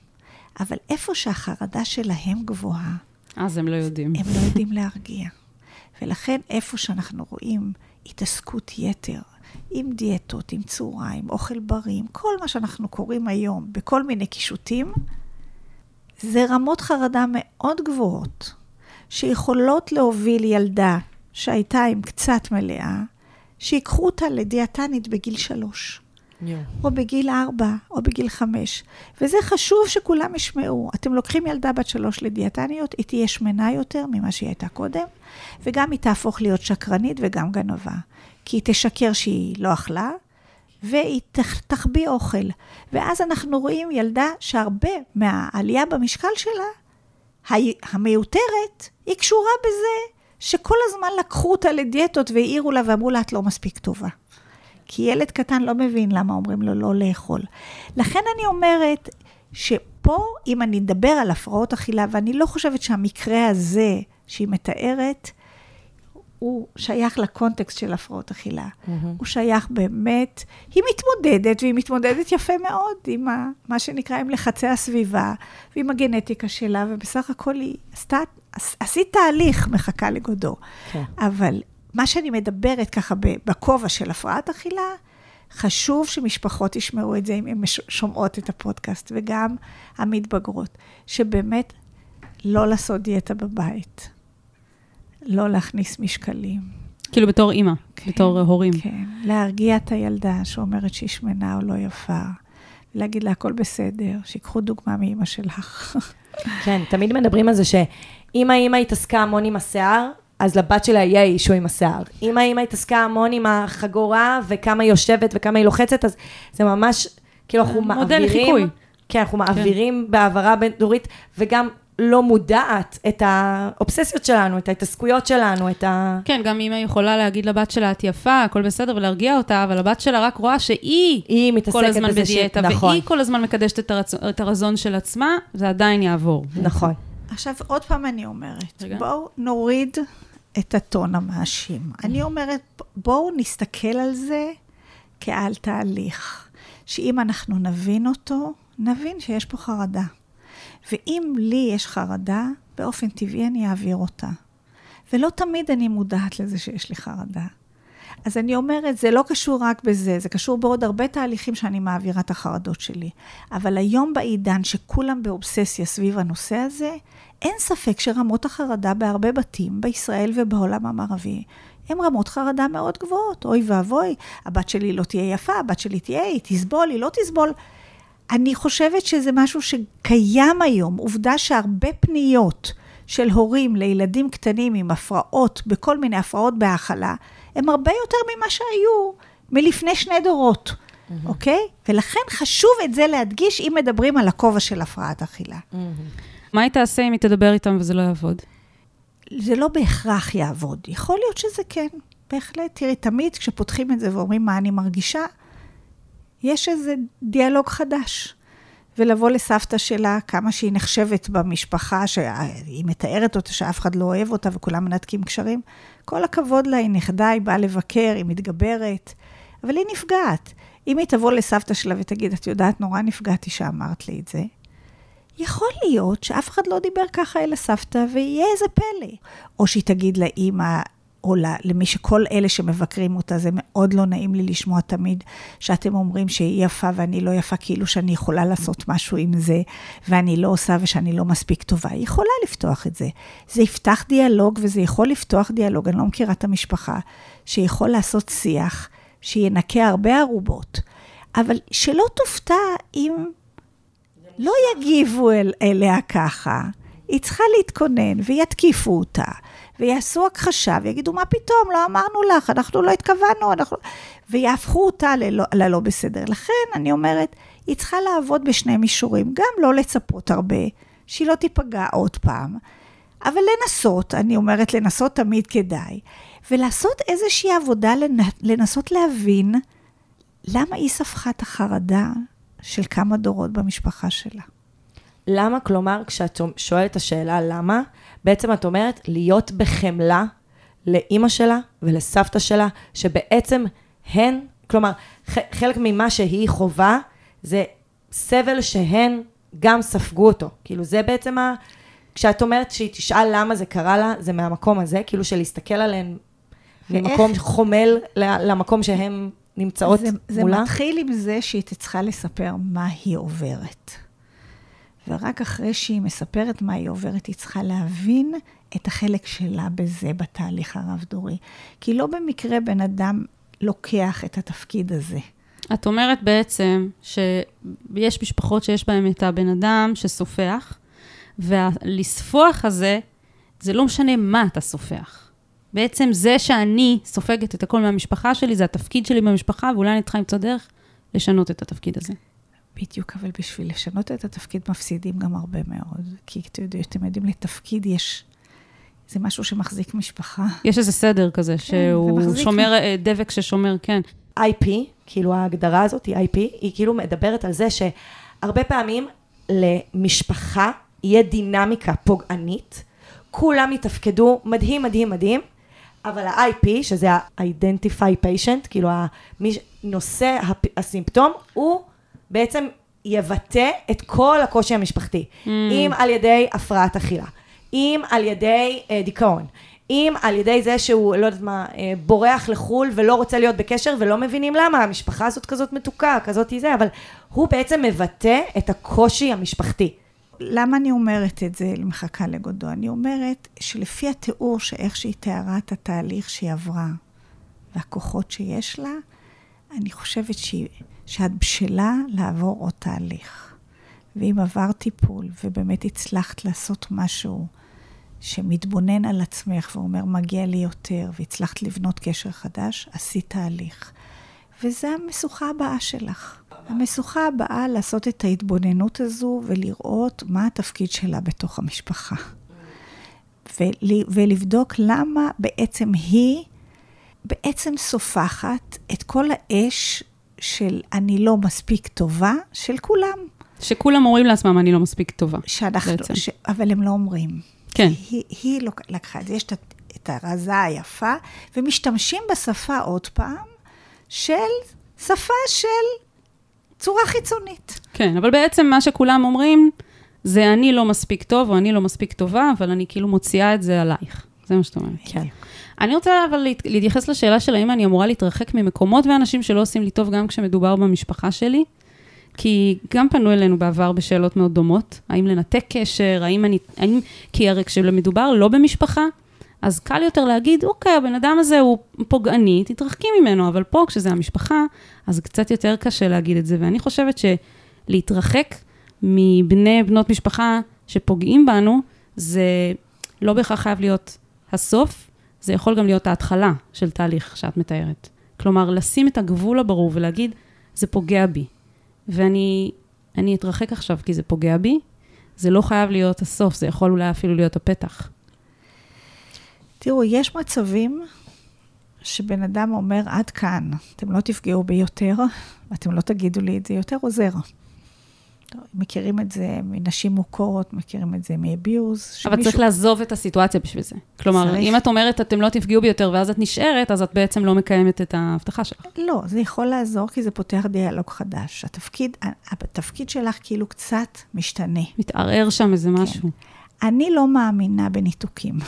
C: אבל איפה שהחרדה שלהם גבוהה,
A: אז הם לא יודעים.
C: הם לא יודעים להרגיע. ולכן איפה שאנחנו רואים התעסקות יתר, עם דיאטות, עם צורה, עם אוכל בריא, עם כל מה שאנחנו קוראים היום, בכל מיני קישוטים, זה רמות חרדה מאוד גבוהות, שיכולות להוביל ילדה שהייתה עם קצת מלאה, שיקחו אותה לדיאטנית בגיל שלוש. או בגיל ארבע, או בגיל חמש. וזה חשוב שכולם ישמעו. אתם לוקחים ילדה בת שלוש לדיאטניות, היא תהיה שמנה יותר ממה שהיא הייתה קודם, וגם היא תהפוך להיות שקרנית וגם גנבה. כי היא תשקר שהיא לא אכלה, והיא תח- תחביא אוכל. ואז אנחנו רואים ילדה שהרבה מהעלייה במשקל שלה, המיותרת, היא קשורה בזה שכל הזמן לקחו אותה לדיאטות והעירו לה ואמרו לה, את לא מספיק טובה. כי ילד קטן לא מבין למה אומרים לו לא לאכול. לכן אני אומרת שפה, אם אני אדבר על הפרעות אכילה, ואני לא חושבת שהמקרה הזה שהיא מתארת, הוא שייך לקונטקסט של הפרעות אכילה. הוא שייך באמת, היא מתמודדת, והיא מתמודדת יפה מאוד עם ה, מה שנקרא עם לחצי הסביבה, ועם הגנטיקה שלה, ובסך הכל היא עשתה, עש- עשית תהליך מחכה לגודו.
B: כן.
C: אבל מה שאני מדברת ככה בכובע של הפרעת אכילה, חשוב שמשפחות ישמעו את זה אם הן שומעות את הפודקאסט, וגם המתבגרות, שבאמת לא לעשות דיאטה בבית, לא להכניס משקלים.
A: כאילו בתור אימא,
C: כן,
A: בתור הורים.
C: כן, להרגיע את הילדה שאומרת שהיא שמנה או לא יפה, להגיד לה הכל בסדר, שיקחו דוגמה מאימא שלך.
B: כן, תמיד מדברים על זה שאם האימא התעסקה המון עם השיער, אז לבת שלה יהיה אישו עם השיער. אם האימא התעסקה המון עם החגורה, וכמה היא יושבת וכמה היא לוחצת, אז זה ממש, כאילו אנחנו
A: מודל
B: מעבירים...
A: לחיקוי.
B: כן, אנחנו מעבירים בהעברה בין-דורית, וגם לא מודעת את האובססיות שלנו, את ההתעסקויות שלנו, את ה...
A: כן, גם אימא יכולה להגיד לבת שלה, את יפה, הכל בסדר, ולהרגיע אותה, אבל הבת שלה רק רואה שהיא
B: היא מתעסקת
A: כל הזמן
B: בזה ש-
A: בדיאטה,
B: נכון.
A: והיא כל הזמן מקדשת את, הרצ... את הרזון של עצמה, זה עדיין יעבור.
B: נכון.
C: עכשיו, עוד פעם אני אומרת,
A: רגע.
C: בואו נוריד את הטון המאשים. אני אומרת, בואו נסתכל על זה כעל תהליך, שאם אנחנו נבין אותו, נבין שיש פה חרדה. ואם לי יש חרדה, באופן טבעי אני אעביר אותה. ולא תמיד אני מודעת לזה שיש לי חרדה. אז אני אומרת, זה לא קשור רק בזה, זה קשור בעוד הרבה תהליכים שאני מעבירה את החרדות שלי. אבל היום בעידן שכולם באובססיה סביב הנושא הזה, אין ספק שרמות החרדה בהרבה בתים, בישראל ובעולם המערבי, הן רמות חרדה מאוד גבוהות. אוי ואבוי, הבת שלי לא תהיה יפה, הבת שלי תהיה, היא תסבול, היא לא תסבול. אני חושבת שזה משהו שקיים היום. עובדה שהרבה פניות של הורים לילדים קטנים עם הפרעות, בכל מיני הפרעות בהאכלה, הם הרבה יותר ממה שהיו מלפני שני דורות, אוקיי? ולכן חשוב את זה להדגיש אם מדברים על הכובע של הפרעת אכילה.
A: מה היא תעשה אם היא תדבר איתם וזה לא יעבוד?
C: זה לא בהכרח יעבוד. יכול להיות שזה כן, בהחלט. תראי, תמיד כשפותחים את זה ואומרים מה אני מרגישה, יש איזה דיאלוג חדש. ולבוא לסבתא שלה, כמה שהיא נחשבת במשפחה, שהיא מתארת אותה שאף אחד לא אוהב אותה וכולם מנתקים קשרים. כל הכבוד לה, היא נכדה, היא באה לבקר, היא מתגברת, אבל היא נפגעת. אם היא תבוא לסבתא שלה ותגיד, את יודעת, נורא נפגעתי שאמרת לי את זה, יכול להיות שאף אחד לא דיבר ככה אל הסבתא, ויהיה איזה פלא. או שהיא תגיד לאימא, או למי שכל אלה שמבקרים אותה, זה מאוד לא נעים לי לשמוע תמיד שאתם אומרים שהיא יפה ואני לא יפה, כאילו שאני יכולה לעשות משהו עם זה, ואני לא עושה ושאני לא מספיק טובה. היא יכולה לפתוח את זה. זה יפתח דיאלוג וזה יכול לפתוח דיאלוג, אני לא מכירה את המשפחה, שיכול לעשות שיח, שינקה הרבה ערובות. אבל שלא תופתע אם לא יגיבו אל, אליה ככה. היא צריכה להתכונן ויתקיפו אותה, ויעשו הכחשה, ויגידו, מה פתאום, לא אמרנו לך, אנחנו לא התכוונו, אנחנו... ויהפכו אותה ללא, ללא בסדר. לכן, אני אומרת, היא צריכה לעבוד בשני מישורים, גם לא לצפות הרבה, שהיא לא תיפגע עוד פעם, אבל לנסות, אני אומרת, לנסות תמיד כדאי, ולעשות איזושהי עבודה, לנסות להבין למה היא ספחה את החרדה של כמה דורות במשפחה שלה.
B: למה? כלומר, כשאת שואלת את השאלה למה, בעצם את אומרת להיות בחמלה לאימא שלה ולסבתא שלה, שבעצם הן, כלומר, חלק ממה שהיא חווה, זה סבל שהן גם ספגו אותו. כאילו, זה בעצם ה... כשאת אומרת שהיא תשאל למה זה קרה לה, זה מהמקום הזה, כאילו של להסתכל עליהן ממקום חומל למקום שהן נמצאות
C: זה,
B: מולה.
C: זה מתחיל עם זה שהיא צריכה לספר מה היא עוברת. ורק אחרי שהיא מספרת מה היא עוברת, היא צריכה להבין את החלק שלה בזה, בתהליך הרב-דורי. כי לא במקרה בן אדם לוקח את התפקיד הזה.
A: את אומרת בעצם שיש משפחות שיש בהן את הבן אדם שסופח, והלספוח הזה, זה לא משנה מה אתה סופח. בעצם זה שאני סופגת את הכל מהמשפחה שלי, זה התפקיד שלי במשפחה, ואולי אני צריכה למצוא דרך לשנות את התפקיד הזה.
C: בדיוק, אבל בשביל לשנות את התפקיד מפסידים גם הרבה מאוד. כי אתם יודעים, לתפקיד יש... זה משהו שמחזיק משפחה.
A: יש איזה סדר כזה, כן, שהוא שומר, אה, דבק ששומר, כן.
B: IP, כאילו ההגדרה הזאת היא IP, היא כאילו מדברת על זה שהרבה פעמים למשפחה יהיה דינמיקה פוגענית, כולם יתפקדו מדהים, מדהים, מדהים, אבל ה-IP, שזה ה-Identify Patient, כאילו נושא הסימפטום, הוא בעצם יבטא את כל הקושי המשפחתי. Mm. אם על ידי הפרעת אכילה, אם על ידי אה, דיכאון, אם על ידי זה שהוא, לא יודעת מה, אה, בורח לחו"ל ולא רוצה להיות בקשר ולא מבינים למה, המשפחה הזאת כזאת מתוקה, כזאת זה, אבל הוא בעצם מבטא את הקושי המשפחתי.
C: למה אני אומרת את זה למחכה לגודו? אני אומרת שלפי התיאור שאיך שהיא תיארה את התהליך שהיא עברה והכוחות שיש לה, אני חושבת שהיא, שאת בשלה לעבור עוד תהליך. ואם עבר טיפול ובאמת הצלחת לעשות משהו שמתבונן על עצמך ואומר, מגיע לי יותר, והצלחת לבנות קשר חדש, עשית תהליך. וזו המשוכה הבאה שלך. המשוכה הבאה לעשות את ההתבוננות הזו ולראות מה התפקיד שלה בתוך המשפחה. ולבדוק למה בעצם היא בעצם סופחת את כל האש של אני לא מספיק טובה של כולם.
A: שכולם אומרים לעצמם, אני לא מספיק טובה.
C: שאנחנו, בעצם. ש... אבל הם לא אומרים.
A: כן.
C: היא, היא לא לקחה את זה, יש את, את הרזה היפה, ומשתמשים בשפה עוד פעם של שפה של צורה חיצונית.
A: כן, אבל בעצם מה שכולם אומרים, זה אני לא מספיק טוב, או אני לא מספיק טובה, אבל אני כאילו מוציאה את זה עלייך. זה מה שאת אומרת.
B: כן.
A: אני רוצה אבל להת- להתייחס לשאלה של האם אני אמורה להתרחק ממקומות ואנשים שלא עושים לי טוב גם כשמדובר במשפחה שלי. כי גם פנו אלינו בעבר בשאלות מאוד דומות, האם לנתק קשר, האם אני, האם, כי הרי כשמדובר לא במשפחה, אז קל יותר להגיד, אוקיי, הבן אדם הזה הוא פוגעני, תתרחקי ממנו, אבל פה, כשזה המשפחה, אז קצת יותר קשה להגיד את זה, ואני חושבת שלהתרחק מבני, בנות משפחה שפוגעים בנו, זה לא בהכרח חייב להיות הסוף, זה יכול גם להיות ההתחלה של תהליך שאת מתארת. כלומר, לשים את הגבול הברור ולהגיד, זה פוגע בי. ואני אני אתרחק עכשיו כי זה פוגע בי, זה לא חייב להיות הסוף, זה יכול אולי אפילו להיות הפתח.
C: תראו, יש מצבים שבן אדם אומר, עד כאן, אתם לא תפגעו בי יותר, ואתם לא תגידו לי את זה יותר, עוזר. מכירים את זה מנשים מוכרות, מכירים את זה מאביוז.
A: אבל צריך לעזוב את הסיטואציה בשביל זה. כלומר,
C: צריך.
A: אם את אומרת, אתם לא תפגעו בי יותר, ואז את נשארת, אז את בעצם לא מקיימת את ההבטחה שלך.
C: לא, זה יכול לעזור כי זה פותח דיאלוג חדש. התפקיד, התפקיד שלך כאילו קצת משתנה.
A: מתערער שם איזה משהו.
C: אני לא מאמינה בניתוקים.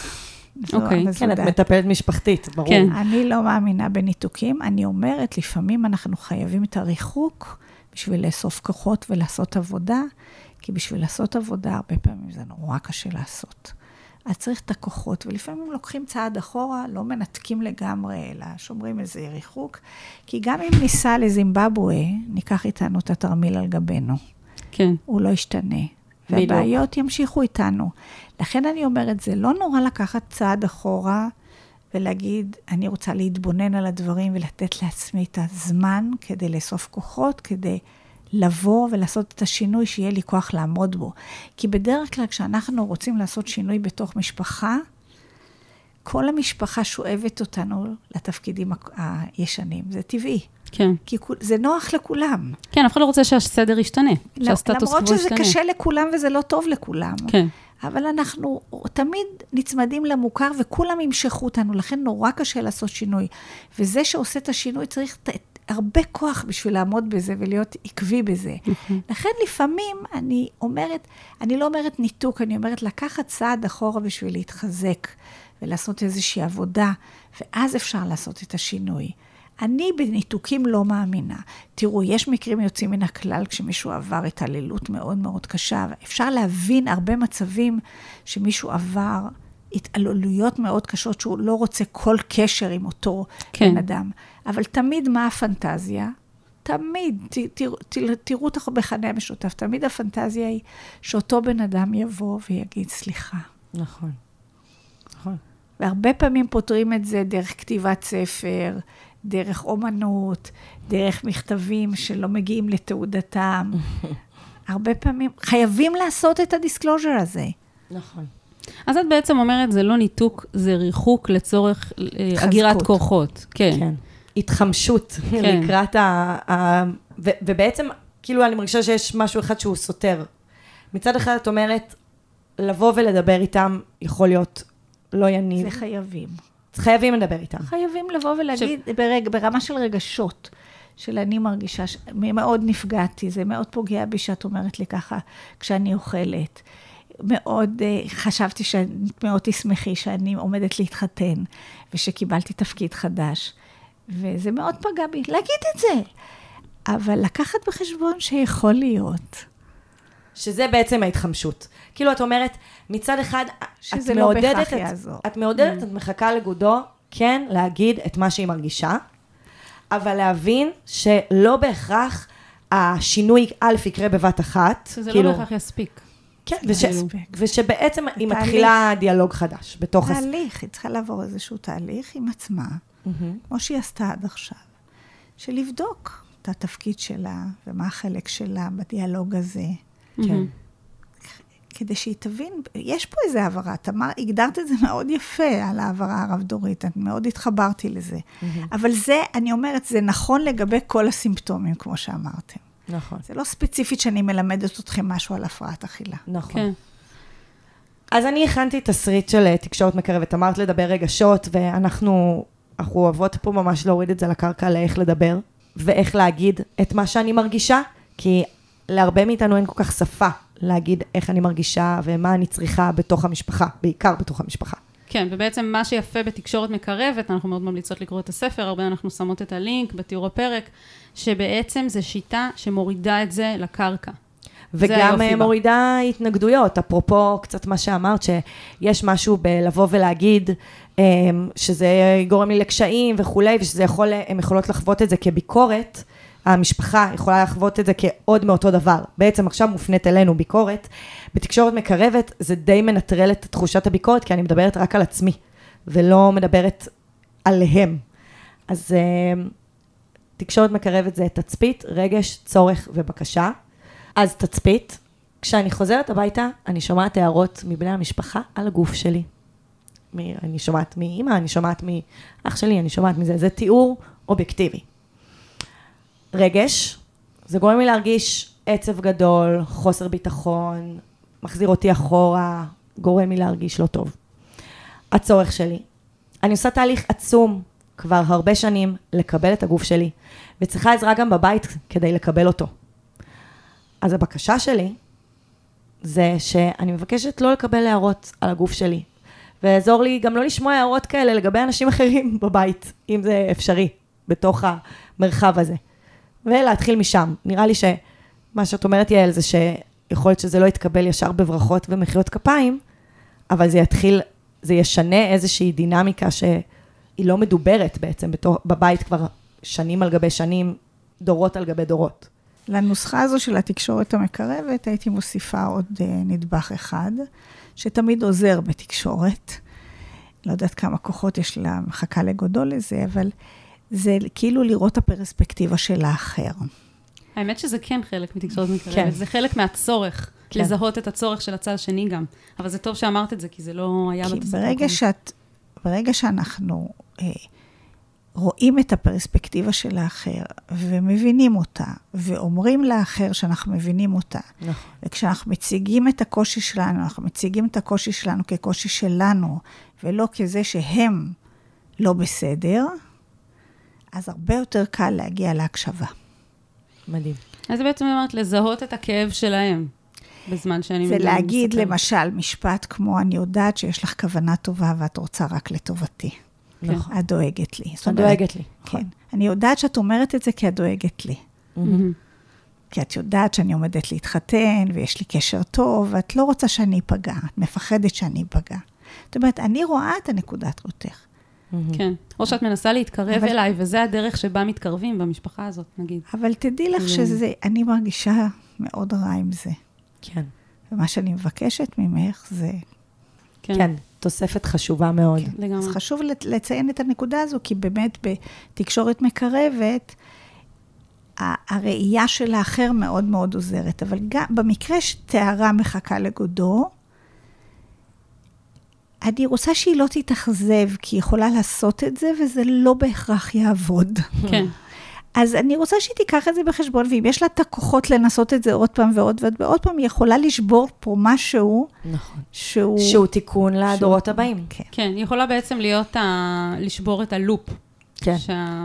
A: אוקיי.
C: זו
B: כן, את. מטפלת משפחתית, ברור.
A: כן.
C: אני לא מאמינה בניתוקים. אני אומרת, לפעמים אנחנו חייבים את הריחוק בשביל לאסוף כוחות ולעשות עבודה, כי בשביל לעשות עבודה, הרבה פעמים זה נורא קשה לעשות. אז צריך את הכוחות, ולפעמים לוקחים צעד אחורה, לא מנתקים לגמרי, אלא שומרים איזה ריחוק. כי גם אם ניסע לזימבבואה, ניקח איתנו את התרמיל על גבנו.
A: כן.
C: הוא לא ישתנה.
B: בדיוק.
C: והבעיות ימשיכו איתנו. לכן אני אומרת, זה לא נורא לקחת צעד אחורה ולהגיד, אני רוצה להתבונן על הדברים ולתת לעצמי את הזמן כדי לאסוף כוחות, כדי לבוא ולעשות את השינוי, שיהיה לי כוח לעמוד בו. כי בדרך כלל כשאנחנו רוצים לעשות שינוי בתוך משפחה, כל המשפחה שואבת אותנו לתפקידים הישנים. זה טבעי.
A: כן.
C: כי זה נוח לכולם.
A: כן, אף אחד לא רוצה שהסדר ישתנה, שהסטטוס
C: למרות
A: קוו
C: שזה
A: ישתנה.
C: קשה לכולם וזה לא טוב לכולם.
A: כן.
C: אבל אנחנו תמיד נצמדים למוכר וכולם ימשכו אותנו, לכן נורא קשה לעשות שינוי. וזה שעושה את השינוי צריך הרבה כוח בשביל לעמוד בזה ולהיות עקבי בזה. לכן לפעמים אני אומרת, אני לא אומרת ניתוק, אני אומרת לקחת צעד אחורה בשביל להתחזק ולעשות איזושהי עבודה, ואז אפשר לעשות את השינוי. אני בניתוקים לא מאמינה. תראו, יש מקרים יוצאים מן הכלל כשמישהו עבר התעללות מאוד מאוד קשה. אפשר להבין הרבה מצבים שמישהו עבר התעללויות מאוד קשות, שהוא לא רוצה כל קשר עם אותו
A: כן.
C: בן אדם. אבל תמיד מה הפנטזיה? תמיד, ת, תראו, ת, תראו את המכנה המשותף, תמיד הפנטזיה היא שאותו בן אדם יבוא ויגיד סליחה.
B: נכון. נכון.
C: והרבה פעמים פותרים את זה דרך כתיבת ספר, דרך אומנות, דרך מכתבים שלא מגיעים לתעודתם. הרבה פעמים חייבים לעשות את ה disclosure הזה.
B: נכון.
A: אז את בעצם אומרת, זה לא ניתוק, זה ריחוק לצורך אה. אגירת כוחות. כן.
B: כן. התחמשות
A: כן.
B: לקראת ה... ה ו, ובעצם, כאילו, אני מרגישה שיש משהו אחד שהוא סותר. מצד אחד את אומרת, לבוא ולדבר איתם יכול להיות לא יניב.
C: זה חייבים.
B: חייבים לדבר איתם.
C: חייבים לבוא ולהגיד, ברג, ברמה של רגשות, של אני מרגישה, ש... מאוד נפגעתי, זה מאוד פוגע בי שאת אומרת לי ככה כשאני אוכלת. מאוד uh, חשבתי שאת מאוד תשמחי שאני עומדת להתחתן, ושקיבלתי תפקיד חדש, וזה מאוד פגע בי. להגיד את זה, אבל לקחת בחשבון שיכול להיות.
B: שזה בעצם ההתחמשות. כאילו, את אומרת, מצד אחד, את
C: לא
B: מעודדת את,
C: יעזור.
B: את מעודדת, את מחכה לגודו, כן, להגיד את מה שהיא מרגישה, אבל להבין שלא בהכרח השינוי, א', יקרה בבת אחת.
A: שזה
B: כאילו,
A: לא בהכרח יספיק.
B: כן, וש,
C: יספיק.
B: ושבעצם היא
C: התהליך.
B: מתחילה דיאלוג חדש בתוך הס...
C: תהליך, היא צריכה לעבור איזשהו תהליך עם עצמה,
B: מהמם.
C: כמו שהיא עשתה עד עכשיו, של לבדוק את התפקיד שלה ומה החלק שלה בדיאלוג הזה,
B: כן.
C: כדי שהיא תבין, יש פה איזה העברה, את אמר, הגדרת את זה מאוד יפה על העברה הרב-דורית, אני מאוד התחברתי לזה. אבל זה, אני אומרת, זה נכון לגבי כל הסימפטומים, כמו שאמרתם.
B: נכון,
C: זה לא ספציפית שאני מלמדת אתכם משהו על הפרעת אכילה.
B: נכון.
A: כן.
B: אז אני הכנתי תסריט של אה, תקשורת מקרבת, אמרת לדבר רגשות, ואנחנו אנחנו אוהבות פה ממש להוריד את זה לקרקע לאיך לדבר, ואיך להגיד את מה שאני מרגישה, כי להרבה מאיתנו אין כל כך שפה להגיד איך אני מרגישה ומה אני צריכה בתוך המשפחה, בעיקר בתוך המשפחה.
A: כן, ובעצם מה שיפה בתקשורת מקרבת, אנחנו מאוד ממליצות לקרוא את הספר, הרבה אנחנו שמות את הלינק בתיאור הפרק, שבעצם זו שיטה שמורידה את זה לקרקע.
B: וגם
A: בה.
B: מורידה התנגדויות, אפרופו קצת מה שאמרת, שיש משהו בלבוא ולהגיד אמ, שזה גורם לי לקשיים וכולי, ושזה יכול, הן יכולות לחוות את זה כביקורת, המשפחה יכולה לחוות את זה כעוד מאותו דבר. בעצם עכשיו מופנית אלינו ביקורת. בתקשורת מקרבת זה די מנטרל את תחושת הביקורת, כי אני מדברת רק על עצמי, ולא מדברת עליהם. אז אמ, תקשורת מקרבת זה תצפית, רגש, צורך ובקשה. אז תצפית, כשאני חוזרת הביתה, אני שומעת הערות מבני המשפחה על הגוף שלי. אני שומעת מאימא, אני שומעת מאח שלי, אני שומעת מזה, זה תיאור אובייקטיבי. רגש, זה גורם לי להרגיש עצב גדול, חוסר ביטחון, מחזיר אותי אחורה, גורם לי להרגיש לא טוב. הצורך שלי, אני עושה תהליך עצום כבר הרבה שנים לקבל את הגוף שלי, וצריכה עזרה גם בבית כדי לקבל אותו. אז הבקשה שלי זה שאני מבקשת לא לקבל הערות על הגוף שלי, ויעזור לי גם לא לשמוע הערות כאלה לגבי אנשים אחרים בבית, אם זה אפשרי, בתוך המרחב הזה. ולהתחיל משם. נראה לי שמה שאת אומרת, יעל, זה שיכול להיות שזה לא יתקבל ישר בברכות ומחיאות כפיים, אבל זה יתחיל, זה ישנה איזושהי דינמיקה שהיא לא מדוברת בעצם בתור, בבית כבר שנים על גבי שנים, דורות על גבי דורות.
C: לנוסחה הזו של התקשורת המקרבת, הייתי מוסיפה עוד uh, נדבך אחד, שתמיד עוזר בתקשורת. לא יודעת כמה כוחות יש לה, מחכה לגודו לזה, אבל זה כאילו לראות את הפרספקטיבה של האחר.
A: האמת שזה כן חלק מתקשורת מקרבת,
B: כן.
A: זה חלק מהצורך,
B: כן.
A: לזהות את הצורך של הצד השני גם. אבל זה טוב שאמרת את זה, כי זה לא היה
C: כי
A: בתוספת
C: ברגע. שאת, ברגע שאנחנו אה, רואים את הפרספקטיבה של האחר, ומבינים אותה, ואומרים לאחר שאנחנו מבינים אותה,
B: נכון.
C: וכשאנחנו מציגים את הקושי שלנו, אנחנו מציגים את הקושי שלנו כקושי שלנו, ולא כזה שהם לא בסדר, אז הרבה יותר קל להגיע להקשבה.
B: מדהים.
A: אז בעצם אומרת לזהות את הכאב שלהם, בזמן שאני
C: זה להגיד,
A: מספרת.
C: למשל, משפט כמו, אני יודעת שיש לך כוונה טובה ואת רוצה רק לטובתי.
B: נכון.
C: את דואגת לי.
B: את דואגת לי.
C: כן. אני יודעת שאת אומרת את זה כי את דואגת לי. כי את יודעת שאני עומדת להתחתן, ויש לי קשר טוב, ואת לא רוצה שאני אפגע, את מפחדת שאני אפגע. זאת אומרת, אני רואה את הנקודת ראותך.
A: כן. או שאת מנסה להתקרב
C: אבל-
A: אליי, וזה הדרך שבה מתקרבים במשפחה הזאת, נגיד.
C: אבל תדעי לך
A: Mm.
C: שזה, אני מרגישה מאוד רע עם זה.
B: כן.
C: ומה שאני מבקשת ממך זה...
A: כן.
B: כן, תוספת חשובה מאוד.
C: אז
A: לגמרי.
C: חשוב לת- לציין את הנקודה הזו, כי באמת בתקשורת מקרבת, ה- הראייה של האחר מאוד מאוד עוזרת. אבל גם במקרה שתיארה מחכה לגודו, אני רוצה שהיא לא תתאכזב, כי היא יכולה לעשות את זה, וזה לא בהכרח יעבוד.
A: כן.
C: אז אני רוצה שהיא תיקח את זה בחשבון, ואם יש לה את הכוחות לנסות את זה עוד פעם ועוד ועוד ועוד פעם, היא יכולה לשבור פה משהו
B: נכון.
C: שהוא...
B: שהוא תיקון לדורות הבאים.
C: כן.
A: כן, היא יכולה בעצם להיות, ה... לשבור את הלופ.
B: כן.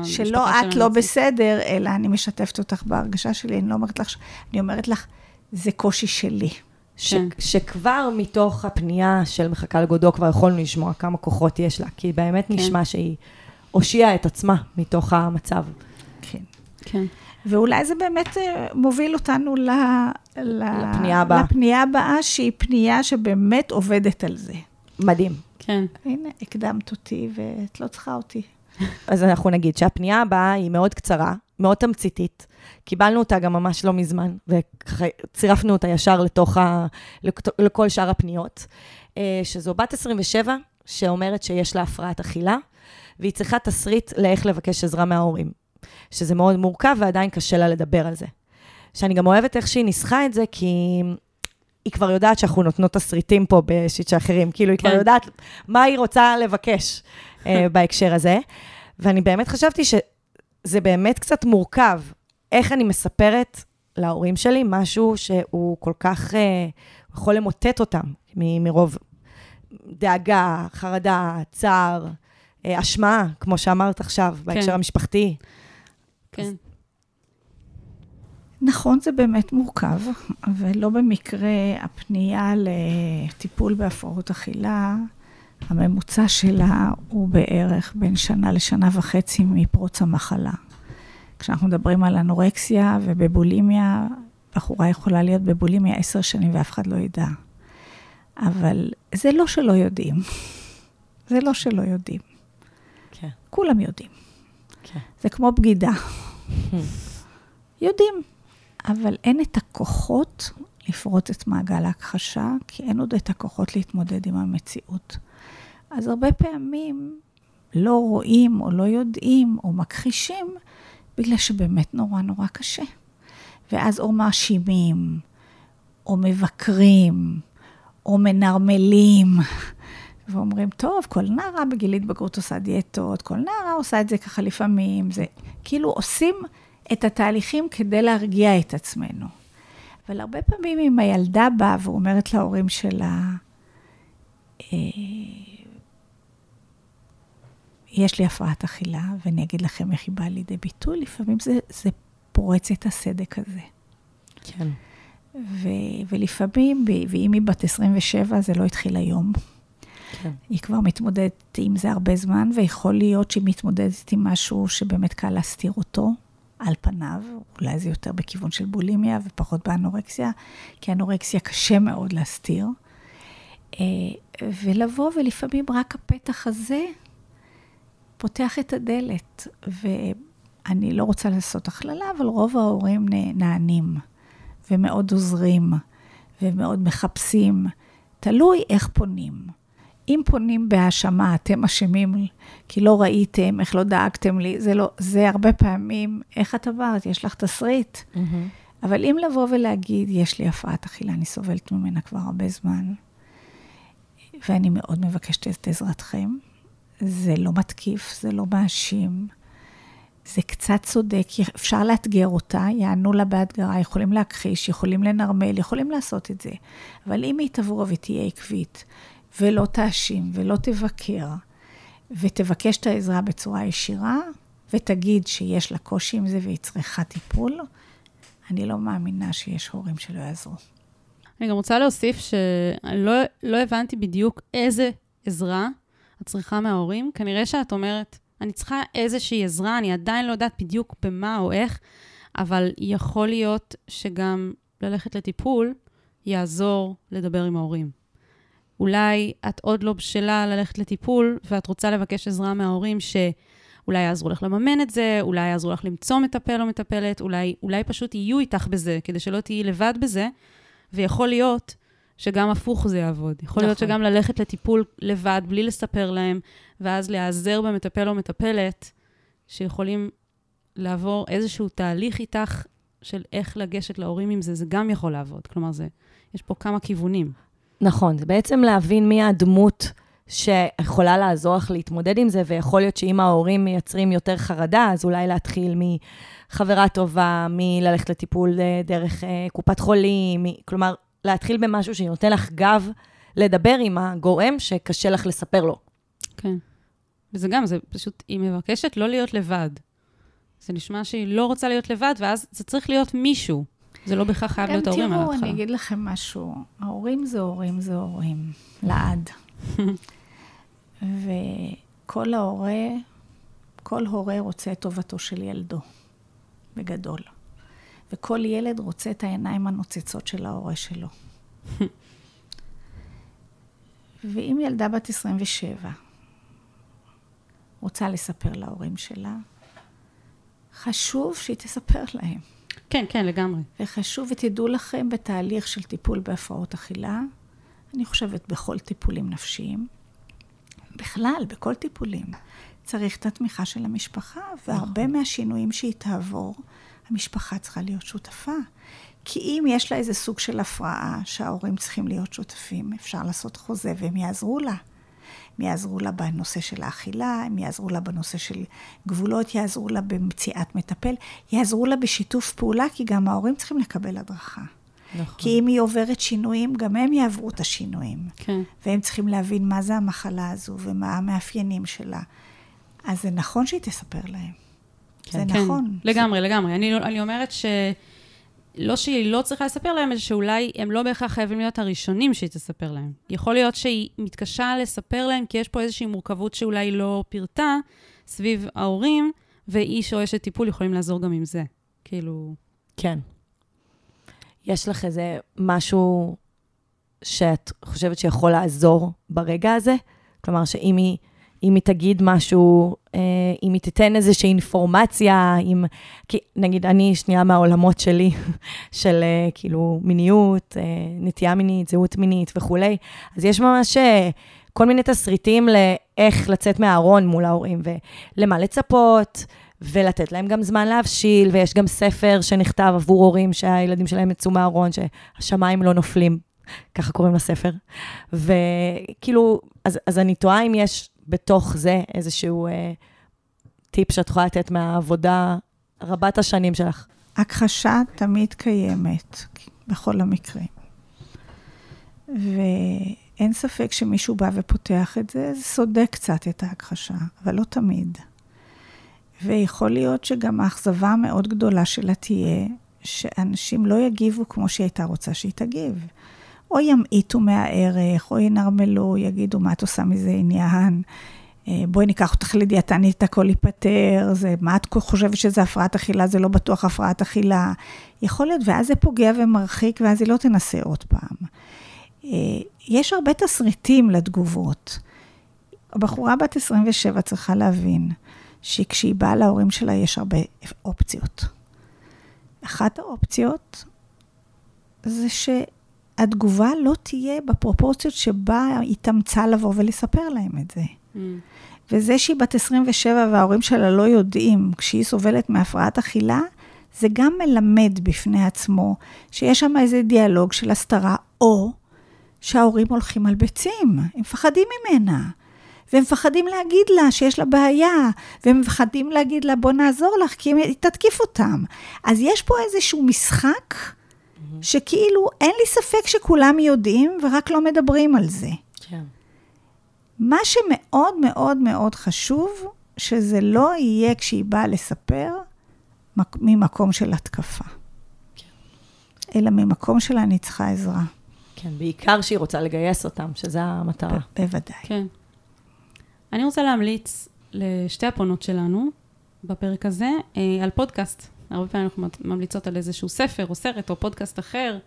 C: שלא את לא. בסדר, אלא אני משתפת אותך בהרגשה שלי, אני לא אומרת לך, ש- אני אומרת לך, זה קושי שלי.
B: ש-
A: כן.
B: שכבר מתוך הפנייה של מחכה לגודו כבר יכולנו לשמוע כמה כוחות יש לה, כי באמת
A: כן.
B: נשמע שהיא הושיעה את עצמה מתוך המצב.
C: כן.
A: כן.
C: ואולי זה באמת אה, מוביל אותנו ל... ל...
B: לפנייה הבאה.
C: לפנייה הבאה, שהיא פנייה שבאמת עובדת על זה.
B: מדהים.
A: כן.
C: הנה, הקדמת אותי ואת לא צריכה אותי.
B: אז אנחנו נגיד שהפנייה הבאה היא מאוד קצרה, מאוד תמציתית. קיבלנו אותה גם ממש לא מזמן, וככה צירפנו אותה ישר לתוך ה... לכל שאר הפניות. אה, שזו בת 27, שאומרת שיש לה הפרעת אכילה, והיא צריכה תסריט לאיך לבקש עזרה מההורים. שזה מאוד מורכב ועדיין קשה לה לדבר על זה. שאני גם אוהבת איך שהיא ניסחה את זה, כי היא כבר יודעת שאנחנו נותנות תסריטים פה בשיט של אחרים. כאילו, היא כבר
A: כן.
B: יודעת מה היא רוצה לבקש בהקשר הזה. ואני באמת חשבתי שזה באמת קצת מורכב. איך אני מספרת להורים שלי משהו שהוא כל כך אה, יכול למוטט אותם מ- מרוב דאגה, חרדה, צער, אה, אשמה, כמו שאמרת עכשיו, בהקשר המשפחתי.
A: כן.
C: נכון, זה באמת מורכב, ולא במקרה הפנייה לטיפול בהפרעות אכילה, הממוצע שלה הוא בערך בין שנה לשנה וחצי מפרוץ המחלה. כשאנחנו מדברים על אנורקסיה ובבולימיה, בחורה יכולה להיות בבולימיה עשר שנים ואף אחד לא ידע. אבל זה לא שלא יודעים. זה לא שלא יודעים.
B: כן.
C: כולם יודעים.
B: כן.
C: זה כמו בגידה. יודעים, אבל אין את הכוחות לפרוץ את מעגל ההכחשה, כי אין עוד את הכוחות להתמודד עם המציאות. אז הרבה פעמים לא רואים או לא יודעים או מכחישים, בגלל שבאמת נורא נורא קשה. ואז או מאשימים, או מבקרים, או מנרמלים, ואומרים, טוב, כל נערה בגיל התבגרות עושה דיאטות, כל נערה עושה את זה ככה לפעמים, זה כאילו עושים את התהליכים כדי להרגיע את עצמנו. אבל הרבה פעמים אם הילדה באה ואומרת להורים שלה, אה, יש לי הפרעת אכילה, ואני אגיד לכם איך היא באה לידי ביטוי, לפעמים זה, זה פורץ את הסדק הזה.
B: כן.
C: ו, ולפעמים, ואם היא בת 27, זה לא התחיל היום.
B: כן.
C: היא כבר מתמודדת עם זה הרבה זמן, ויכול להיות שהיא מתמודדת עם משהו שבאמת קל להסתיר אותו, על פניו. אולי זה יותר בכיוון של בולימיה ופחות באנורקסיה, כי אנורקסיה קשה מאוד להסתיר. אה, ולבוא, ולפעמים רק הפתח הזה פותח את הדלת. ואני לא רוצה לעשות הכללה, אבל רוב ההורים נענים, ומאוד עוזרים, ומאוד מחפשים. תלוי איך פונים. אם פונים בהאשמה, אתם אשמים כי לא ראיתם, איך לא דאגתם לי, זה לא, זה הרבה פעמים, איך את עברת, יש לך תסריט. אבל אם לבוא ולהגיד, יש לי הפרעת אכילה, אני סובלת ממנה כבר הרבה זמן, ואני מאוד מבקשת את עזרתכם, זה לא מתקיף, זה לא מאשים, זה קצת צודק, אפשר לאתגר אותה, יענו לה בהדגרה, יכולים להכחיש, יכולים לנרמל, יכולים לעשות את זה. אבל אם היא תבוא ותהיה עקבית, ולא תאשים, ולא תבקר, ותבקש את העזרה בצורה ישירה, ותגיד שיש לה קושי עם זה והיא צריכה טיפול, אני לא מאמינה שיש הורים שלא יעזרו.
A: אני גם רוצה להוסיף שלא לא הבנתי בדיוק איזה עזרה את צריכה מההורים. כנראה שאת אומרת, אני צריכה איזושהי עזרה, אני עדיין לא יודעת בדיוק במה או איך, אבל יכול להיות שגם ללכת לטיפול יעזור לדבר עם ההורים. אולי את עוד לא בשלה ללכת לטיפול, ואת רוצה לבקש עזרה מההורים שאולי יעזרו לך לממן את זה, אולי יעזרו לך למצוא מטפל או מטפלת, אולי, אולי פשוט יהיו איתך בזה, כדי שלא תהיי לבד בזה, ויכול להיות שגם הפוך זה יעבוד. יכול להיות
B: נכון.
A: שגם ללכת לטיפול לבד, בלי לספר להם, ואז להיעזר במטפל או מטפלת, שיכולים לעבור איזשהו תהליך איתך של איך לגשת להורים עם זה, זה גם יכול לעבוד. כלומר, זה, יש פה כמה כיוונים.
B: נכון, זה בעצם להבין מי הדמות שיכולה לעזור לך להתמודד עם זה, ויכול להיות שאם ההורים מייצרים יותר חרדה, אז אולי להתחיל מחברה טובה, מללכת לטיפול אה, דרך אה, קופת חולים, מ... כלומר, להתחיל במשהו שנותן לך גב לדבר עם הגורם שקשה לך לספר לו.
A: כן. וזה גם, זה פשוט, היא מבקשת לא להיות לבד. זה נשמע שהיא לא רוצה להיות לבד, ואז זה צריך להיות מישהו. זה לא בהכרח חייב להיות ההורים על
C: גם תראו. אני אגיד לכם משהו. ההורים זה הורים זה הורים, לעד. וכל ההורה, כל הורה רוצה את טובתו של ילדו, בגדול. וכל ילד רוצה את העיניים הנוצצות של ההורה שלו. ואם ילדה בת 27 רוצה לספר להורים שלה, חשוב שהיא תספר להם.
A: כן, כן, לגמרי.
C: וחשוב, ותדעו לכם, בתהליך של טיפול בהפרעות אכילה, אני חושבת בכל טיפולים נפשיים, בכלל, בכל טיפולים, צריך את התמיכה של המשפחה, והרבה מהשינויים שהיא תעבור, המשפחה צריכה להיות שותפה. כי אם יש לה איזה סוג של הפרעה שההורים צריכים להיות שותפים, אפשר לעשות חוזה והם יעזרו לה. הם יעזרו לה בנושא של האכילה, הם יעזרו לה בנושא של גבולות, יעזרו לה במציאת מטפל, יעזרו לה בשיתוף פעולה, כי גם ההורים צריכים לקבל הדרכה.
B: נכון.
C: כי אם היא עוברת שינויים, גם הם יעברו את השינויים.
A: כן.
C: והם צריכים להבין מה זה המחלה הזו ומה המאפיינים שלה. אז זה נכון שהיא תספר להם. זה
A: כן,
C: נכון.
A: לגמרי, לגמרי. אני, אני אומרת ש... לא שהיא לא צריכה לספר להם, אלא שאולי הם לא בהכרח חייבים להיות הראשונים שהיא תספר להם. יכול להיות שהיא מתקשה לספר להם, כי יש פה איזושהי מורכבות שאולי לא פירטה סביב ההורים, ואיש או אשת טיפול יכולים לעזור גם עם זה. כאילו...
B: כן. יש לך איזה משהו שאת חושבת שיכול לעזור ברגע הזה? כלומר, שאם היא, אם היא תגיד משהו, אה, אם היא תיתן איזושהי אינפורמציה, אם... כי נגיד, אני שנייה מהעולמות שלי, של אה, כאילו מיניות, אה, נטייה מינית, זהות מינית וכולי, אז יש ממש כל מיני תסריטים לאיך לצאת מהארון מול ההורים, ולמה לצפות. ולתת להם גם זמן להבשיל, ויש גם ספר שנכתב עבור הורים שהילדים שלהם יצאו מהארון, שהשמיים לא נופלים, ככה קוראים לספר. וכאילו, אז, אז אני תוהה אם יש בתוך זה איזשהו אה, טיפ שאת יכולה לתת מהעבודה רבת השנים שלך.
C: הכחשה תמיד קיימת, בכל המקרים. ואין ספק שמישהו בא ופותח את זה, זה סודק קצת את ההכחשה, אבל לא תמיד. ויכול להיות שגם האכזבה המאוד גדולה שלה תהיה שאנשים לא יגיבו כמו שהיא הייתה רוצה שהיא תגיב. או ימעיטו מהערך, או ינרמלו, יגידו, מה את עושה מזה עניין? אה, בואי ניקח אותך לדיאטנית, הכל ייפתר, זה, מה את חושבת שזה הפרעת אכילה? זה לא בטוח הפרעת אכילה. יכול להיות, ואז זה פוגע ומרחיק, ואז היא לא תנסה עוד פעם. אה, יש הרבה תסריטים לתגובות. הבחורה בת 27 צריכה להבין שכשהיא באה להורים שלה יש הרבה אופציות. אחת האופציות זה שהתגובה לא תהיה בפרופורציות שבה היא תמצא לבוא ולספר להם את זה. Mm. וזה שהיא בת 27 וההורים שלה לא יודעים, כשהיא סובלת מהפרעת אכילה, זה גם מלמד בפני עצמו שיש שם איזה דיאלוג של הסתרה, או שההורים הולכים על ביצים, הם מפחדים ממנה. והם מפחדים להגיד לה שיש לה בעיה, והם מפחדים להגיד לה בוא נעזור לך, כי היא תתקיף אותם. אז יש פה איזשהו משחק, שכאילו אין לי ספק שכולם יודעים ורק לא מדברים על זה. כן. מה שמאוד מאוד מאוד חשוב, שזה לא יהיה כשהיא באה לספר ממקום של התקפה. כן. אלא ממקום של אני צריכה עזרה.
B: כן, בעיקר שהיא רוצה לגייס אותם, שזה המטרה.
C: בוודאי.
A: כן. אני רוצה להמליץ לשתי הפונות שלנו בפרק הזה אה, על פודקאסט. הרבה פעמים אנחנו ממליצות על איזשהו ספר או סרט או פודקאסט אחר.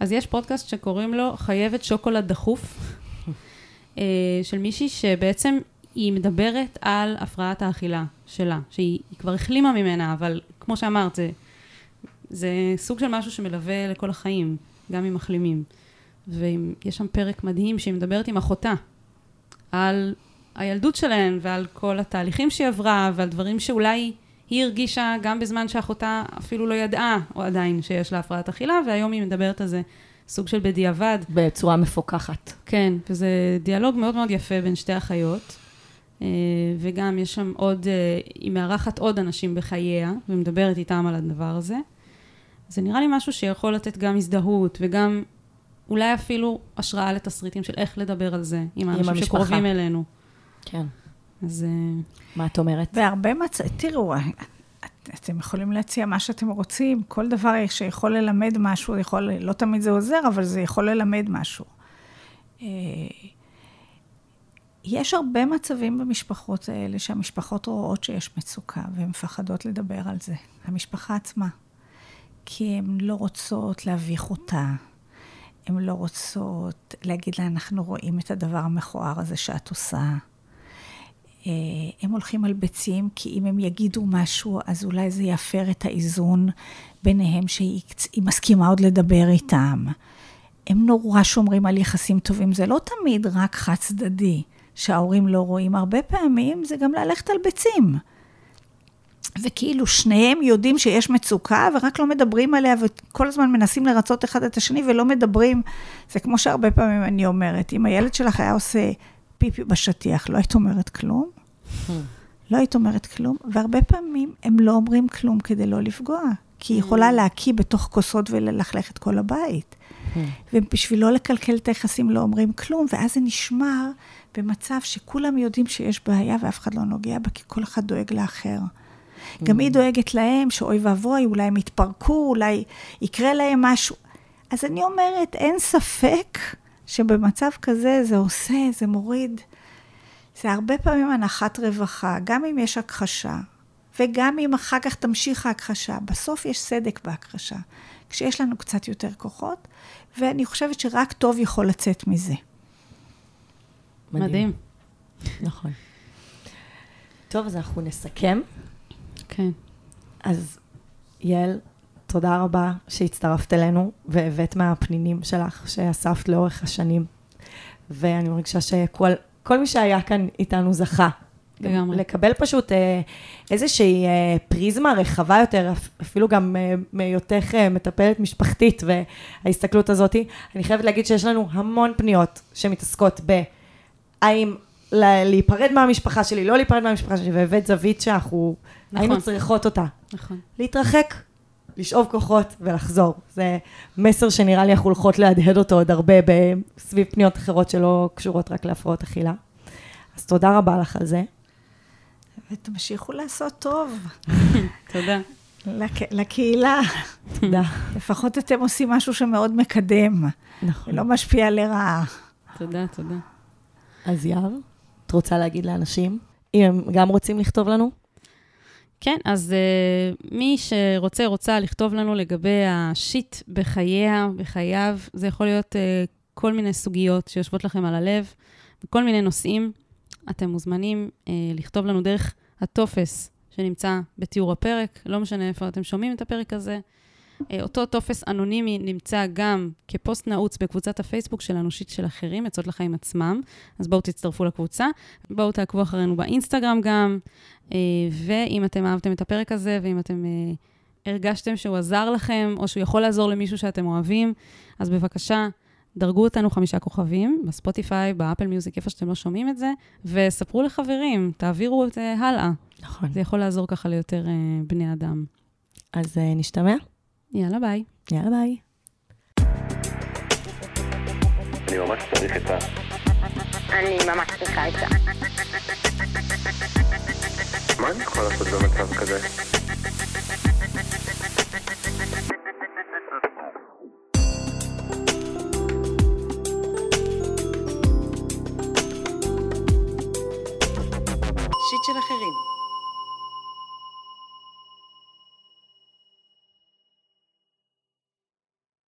A: אז יש פודקאסט שקוראים לו חייבת שוקולד דחוף, אה, של מישהי שבעצם היא מדברת על הפרעת האכילה שלה, שהיא כבר החלימה ממנה, אבל כמו שאמרת, זה, זה סוג של משהו שמלווה לכל החיים, גם עם מחלימים. ויש שם פרק מדהים שהיא מדברת עם אחותה על הילדות שלהן ועל כל התהליכים שהיא עברה ועל דברים שאולי היא הרגישה גם בזמן שאחותה אפילו לא ידעה או עדיין שיש לה הפרעת אכילה, והיום היא מדברת על זה סוג של בדיעבד.
B: בצורה מפוקחת.
A: כן, וזה דיאלוג מאוד מאוד יפה בין שתי אחיות. אה, וגם יש שם עוד, אה, היא מארחת עוד אנשים בחייה, ומדברת איתם על הדבר הזה. זה נראה לי משהו שיכול לתת גם הזדהות, וגם אולי אפילו השראה לתסריטים של איך לדבר על זה, עם האנשים שקרובים אלינו.
B: כן.
A: אז... אה,
B: מה את אומרת?
C: בהרבה מצ... תראו, אתם יכולים להציע מה שאתם רוצים, כל דבר שיכול ללמד משהו, יכול, לא תמיד זה עוזר, אבל זה יכול ללמד משהו. אה, יש הרבה מצבים במשפחות האלה שהמשפחות רואות שיש מצוקה והן מפחדות לדבר על זה, המשפחה עצמה. כי הן לא רוצות להביך אותה, הן לא רוצות להגיד לה, אנחנו רואים את הדבר המכוער הזה שאת עושה. אה, הם הולכים על ביצים, כי אם הם יגידו משהו, אז אולי זה יפר את האיזון ביניהם, שהיא מסכימה עוד לדבר איתם. הם נורא שומרים על יחסים טובים, זה לא תמיד רק חד צדדי, שההורים לא רואים, הרבה פעמים זה גם ללכת על ביצים. וכאילו שניהם יודעים שיש מצוקה ורק לא מדברים עליה וכל הזמן מנסים לרצות אחד את השני ולא מדברים. זה כמו שהרבה פעמים אני אומרת, אם הילד שלך היה עושה פיפי בשטיח, לא היית אומרת כלום? לא היית אומרת כלום, והרבה פעמים הם לא אומרים כלום כדי לא לפגוע, כי היא יכולה להקיא בתוך כוסות וללכלך את כל הבית. ובשביל לא לקלקל את היחסים לא אומרים כלום, ואז זה נשמר במצב שכולם יודעים שיש בעיה ואף אחד לא נוגע בה, כי כל אחד דואג לאחר. גם היא דואגת להם שאוי ואבוי, אולי הם יתפרקו, אולי יקרה להם משהו. אז אני אומרת, אין ספק שבמצב כזה זה עושה, זה מוריד. זה הרבה פעמים הנחת רווחה, גם אם יש הכחשה, וגם אם אחר כך תמשיך ההכחשה, בסוף יש סדק בהכחשה, כשיש לנו קצת יותר כוחות, ואני חושבת שרק טוב יכול לצאת מזה.
A: מדהים.
B: נכון. טוב, אז אנחנו נסכם.
A: כן.
B: אז יעל, תודה רבה שהצטרפת אלינו והבאת מהפנינים שלך שאספת לאורך השנים. ואני מרגישה שכל כל מי שהיה כאן איתנו זכה.
A: לגמרי.
B: לקבל פשוט אה, איזושהי אה, פריזמה רחבה יותר, אפ- אפילו גם אה, מהיותך מטפלת משפחתית וההסתכלות הזאת. אני חייבת להגיד שיש לנו המון פניות שמתעסקות ב... האם להיפרד מהמשפחה שלי, לא להיפרד מהמשפחה שלי, והבאת זווית שאנחנו
A: נכון.
B: היינו צריכות אותה.
A: נכון.
B: להתרחק, לשאוב כוחות ולחזור. זה מסר שנראה לי אנחנו הולכות להדהד אותו עוד הרבה סביב פניות אחרות שלא קשורות רק להפרעות אכילה. אז תודה רבה לך על זה.
C: ותמשיכו לעשות טוב
A: תודה.
C: לק- לקהילה.
B: תודה.
C: לפחות אתם עושים משהו שמאוד מקדם,
B: נכון.
C: ולא משפיע לרעה.
A: תודה, תודה.
B: אז יהב, את רוצה להגיד לאנשים, אם הם גם רוצים לכתוב לנו?
A: כן, אז uh, מי שרוצה, רוצה לכתוב לנו לגבי השיט בחייה, בחייו, זה יכול להיות uh, כל מיני סוגיות שיושבות לכם על הלב, וכל מיני נושאים. אתם מוזמנים uh, לכתוב לנו דרך הטופס שנמצא בתיאור הפרק, לא משנה איפה אתם שומעים את הפרק הזה. אה, אותו טופס אנונימי נמצא גם כפוסט נעוץ בקבוצת הפייסבוק שלנו, שיט של אחרים, עצות לחיים עצמם. אז בואו תצטרפו לקבוצה. בואו תעקבו אחרינו באינסטגרם גם. אה, ואם אתם אהבתם את הפרק הזה, ואם אתם אה, הרגשתם שהוא עזר לכם, או שהוא יכול לעזור למישהו שאתם אוהבים, אז בבקשה, דרגו אותנו חמישה כוכבים, בספוטיפיי, באפל מיוזיק, איפה שאתם לא שומעים את זה, וספרו לחברים, תעבירו את זה הלאה.
B: נכון.
A: זה יכול לעזור ככה ליותר אה, בני אדם.
B: אז אה, נשתמע.
A: יאללה, ביי.
B: יאללה ביי.
D: אני ממש צריך עצה.
E: אני ממש צריכה עצה.
D: מה אני יכול לעשות במצב כזה?
F: שיט של אחרים.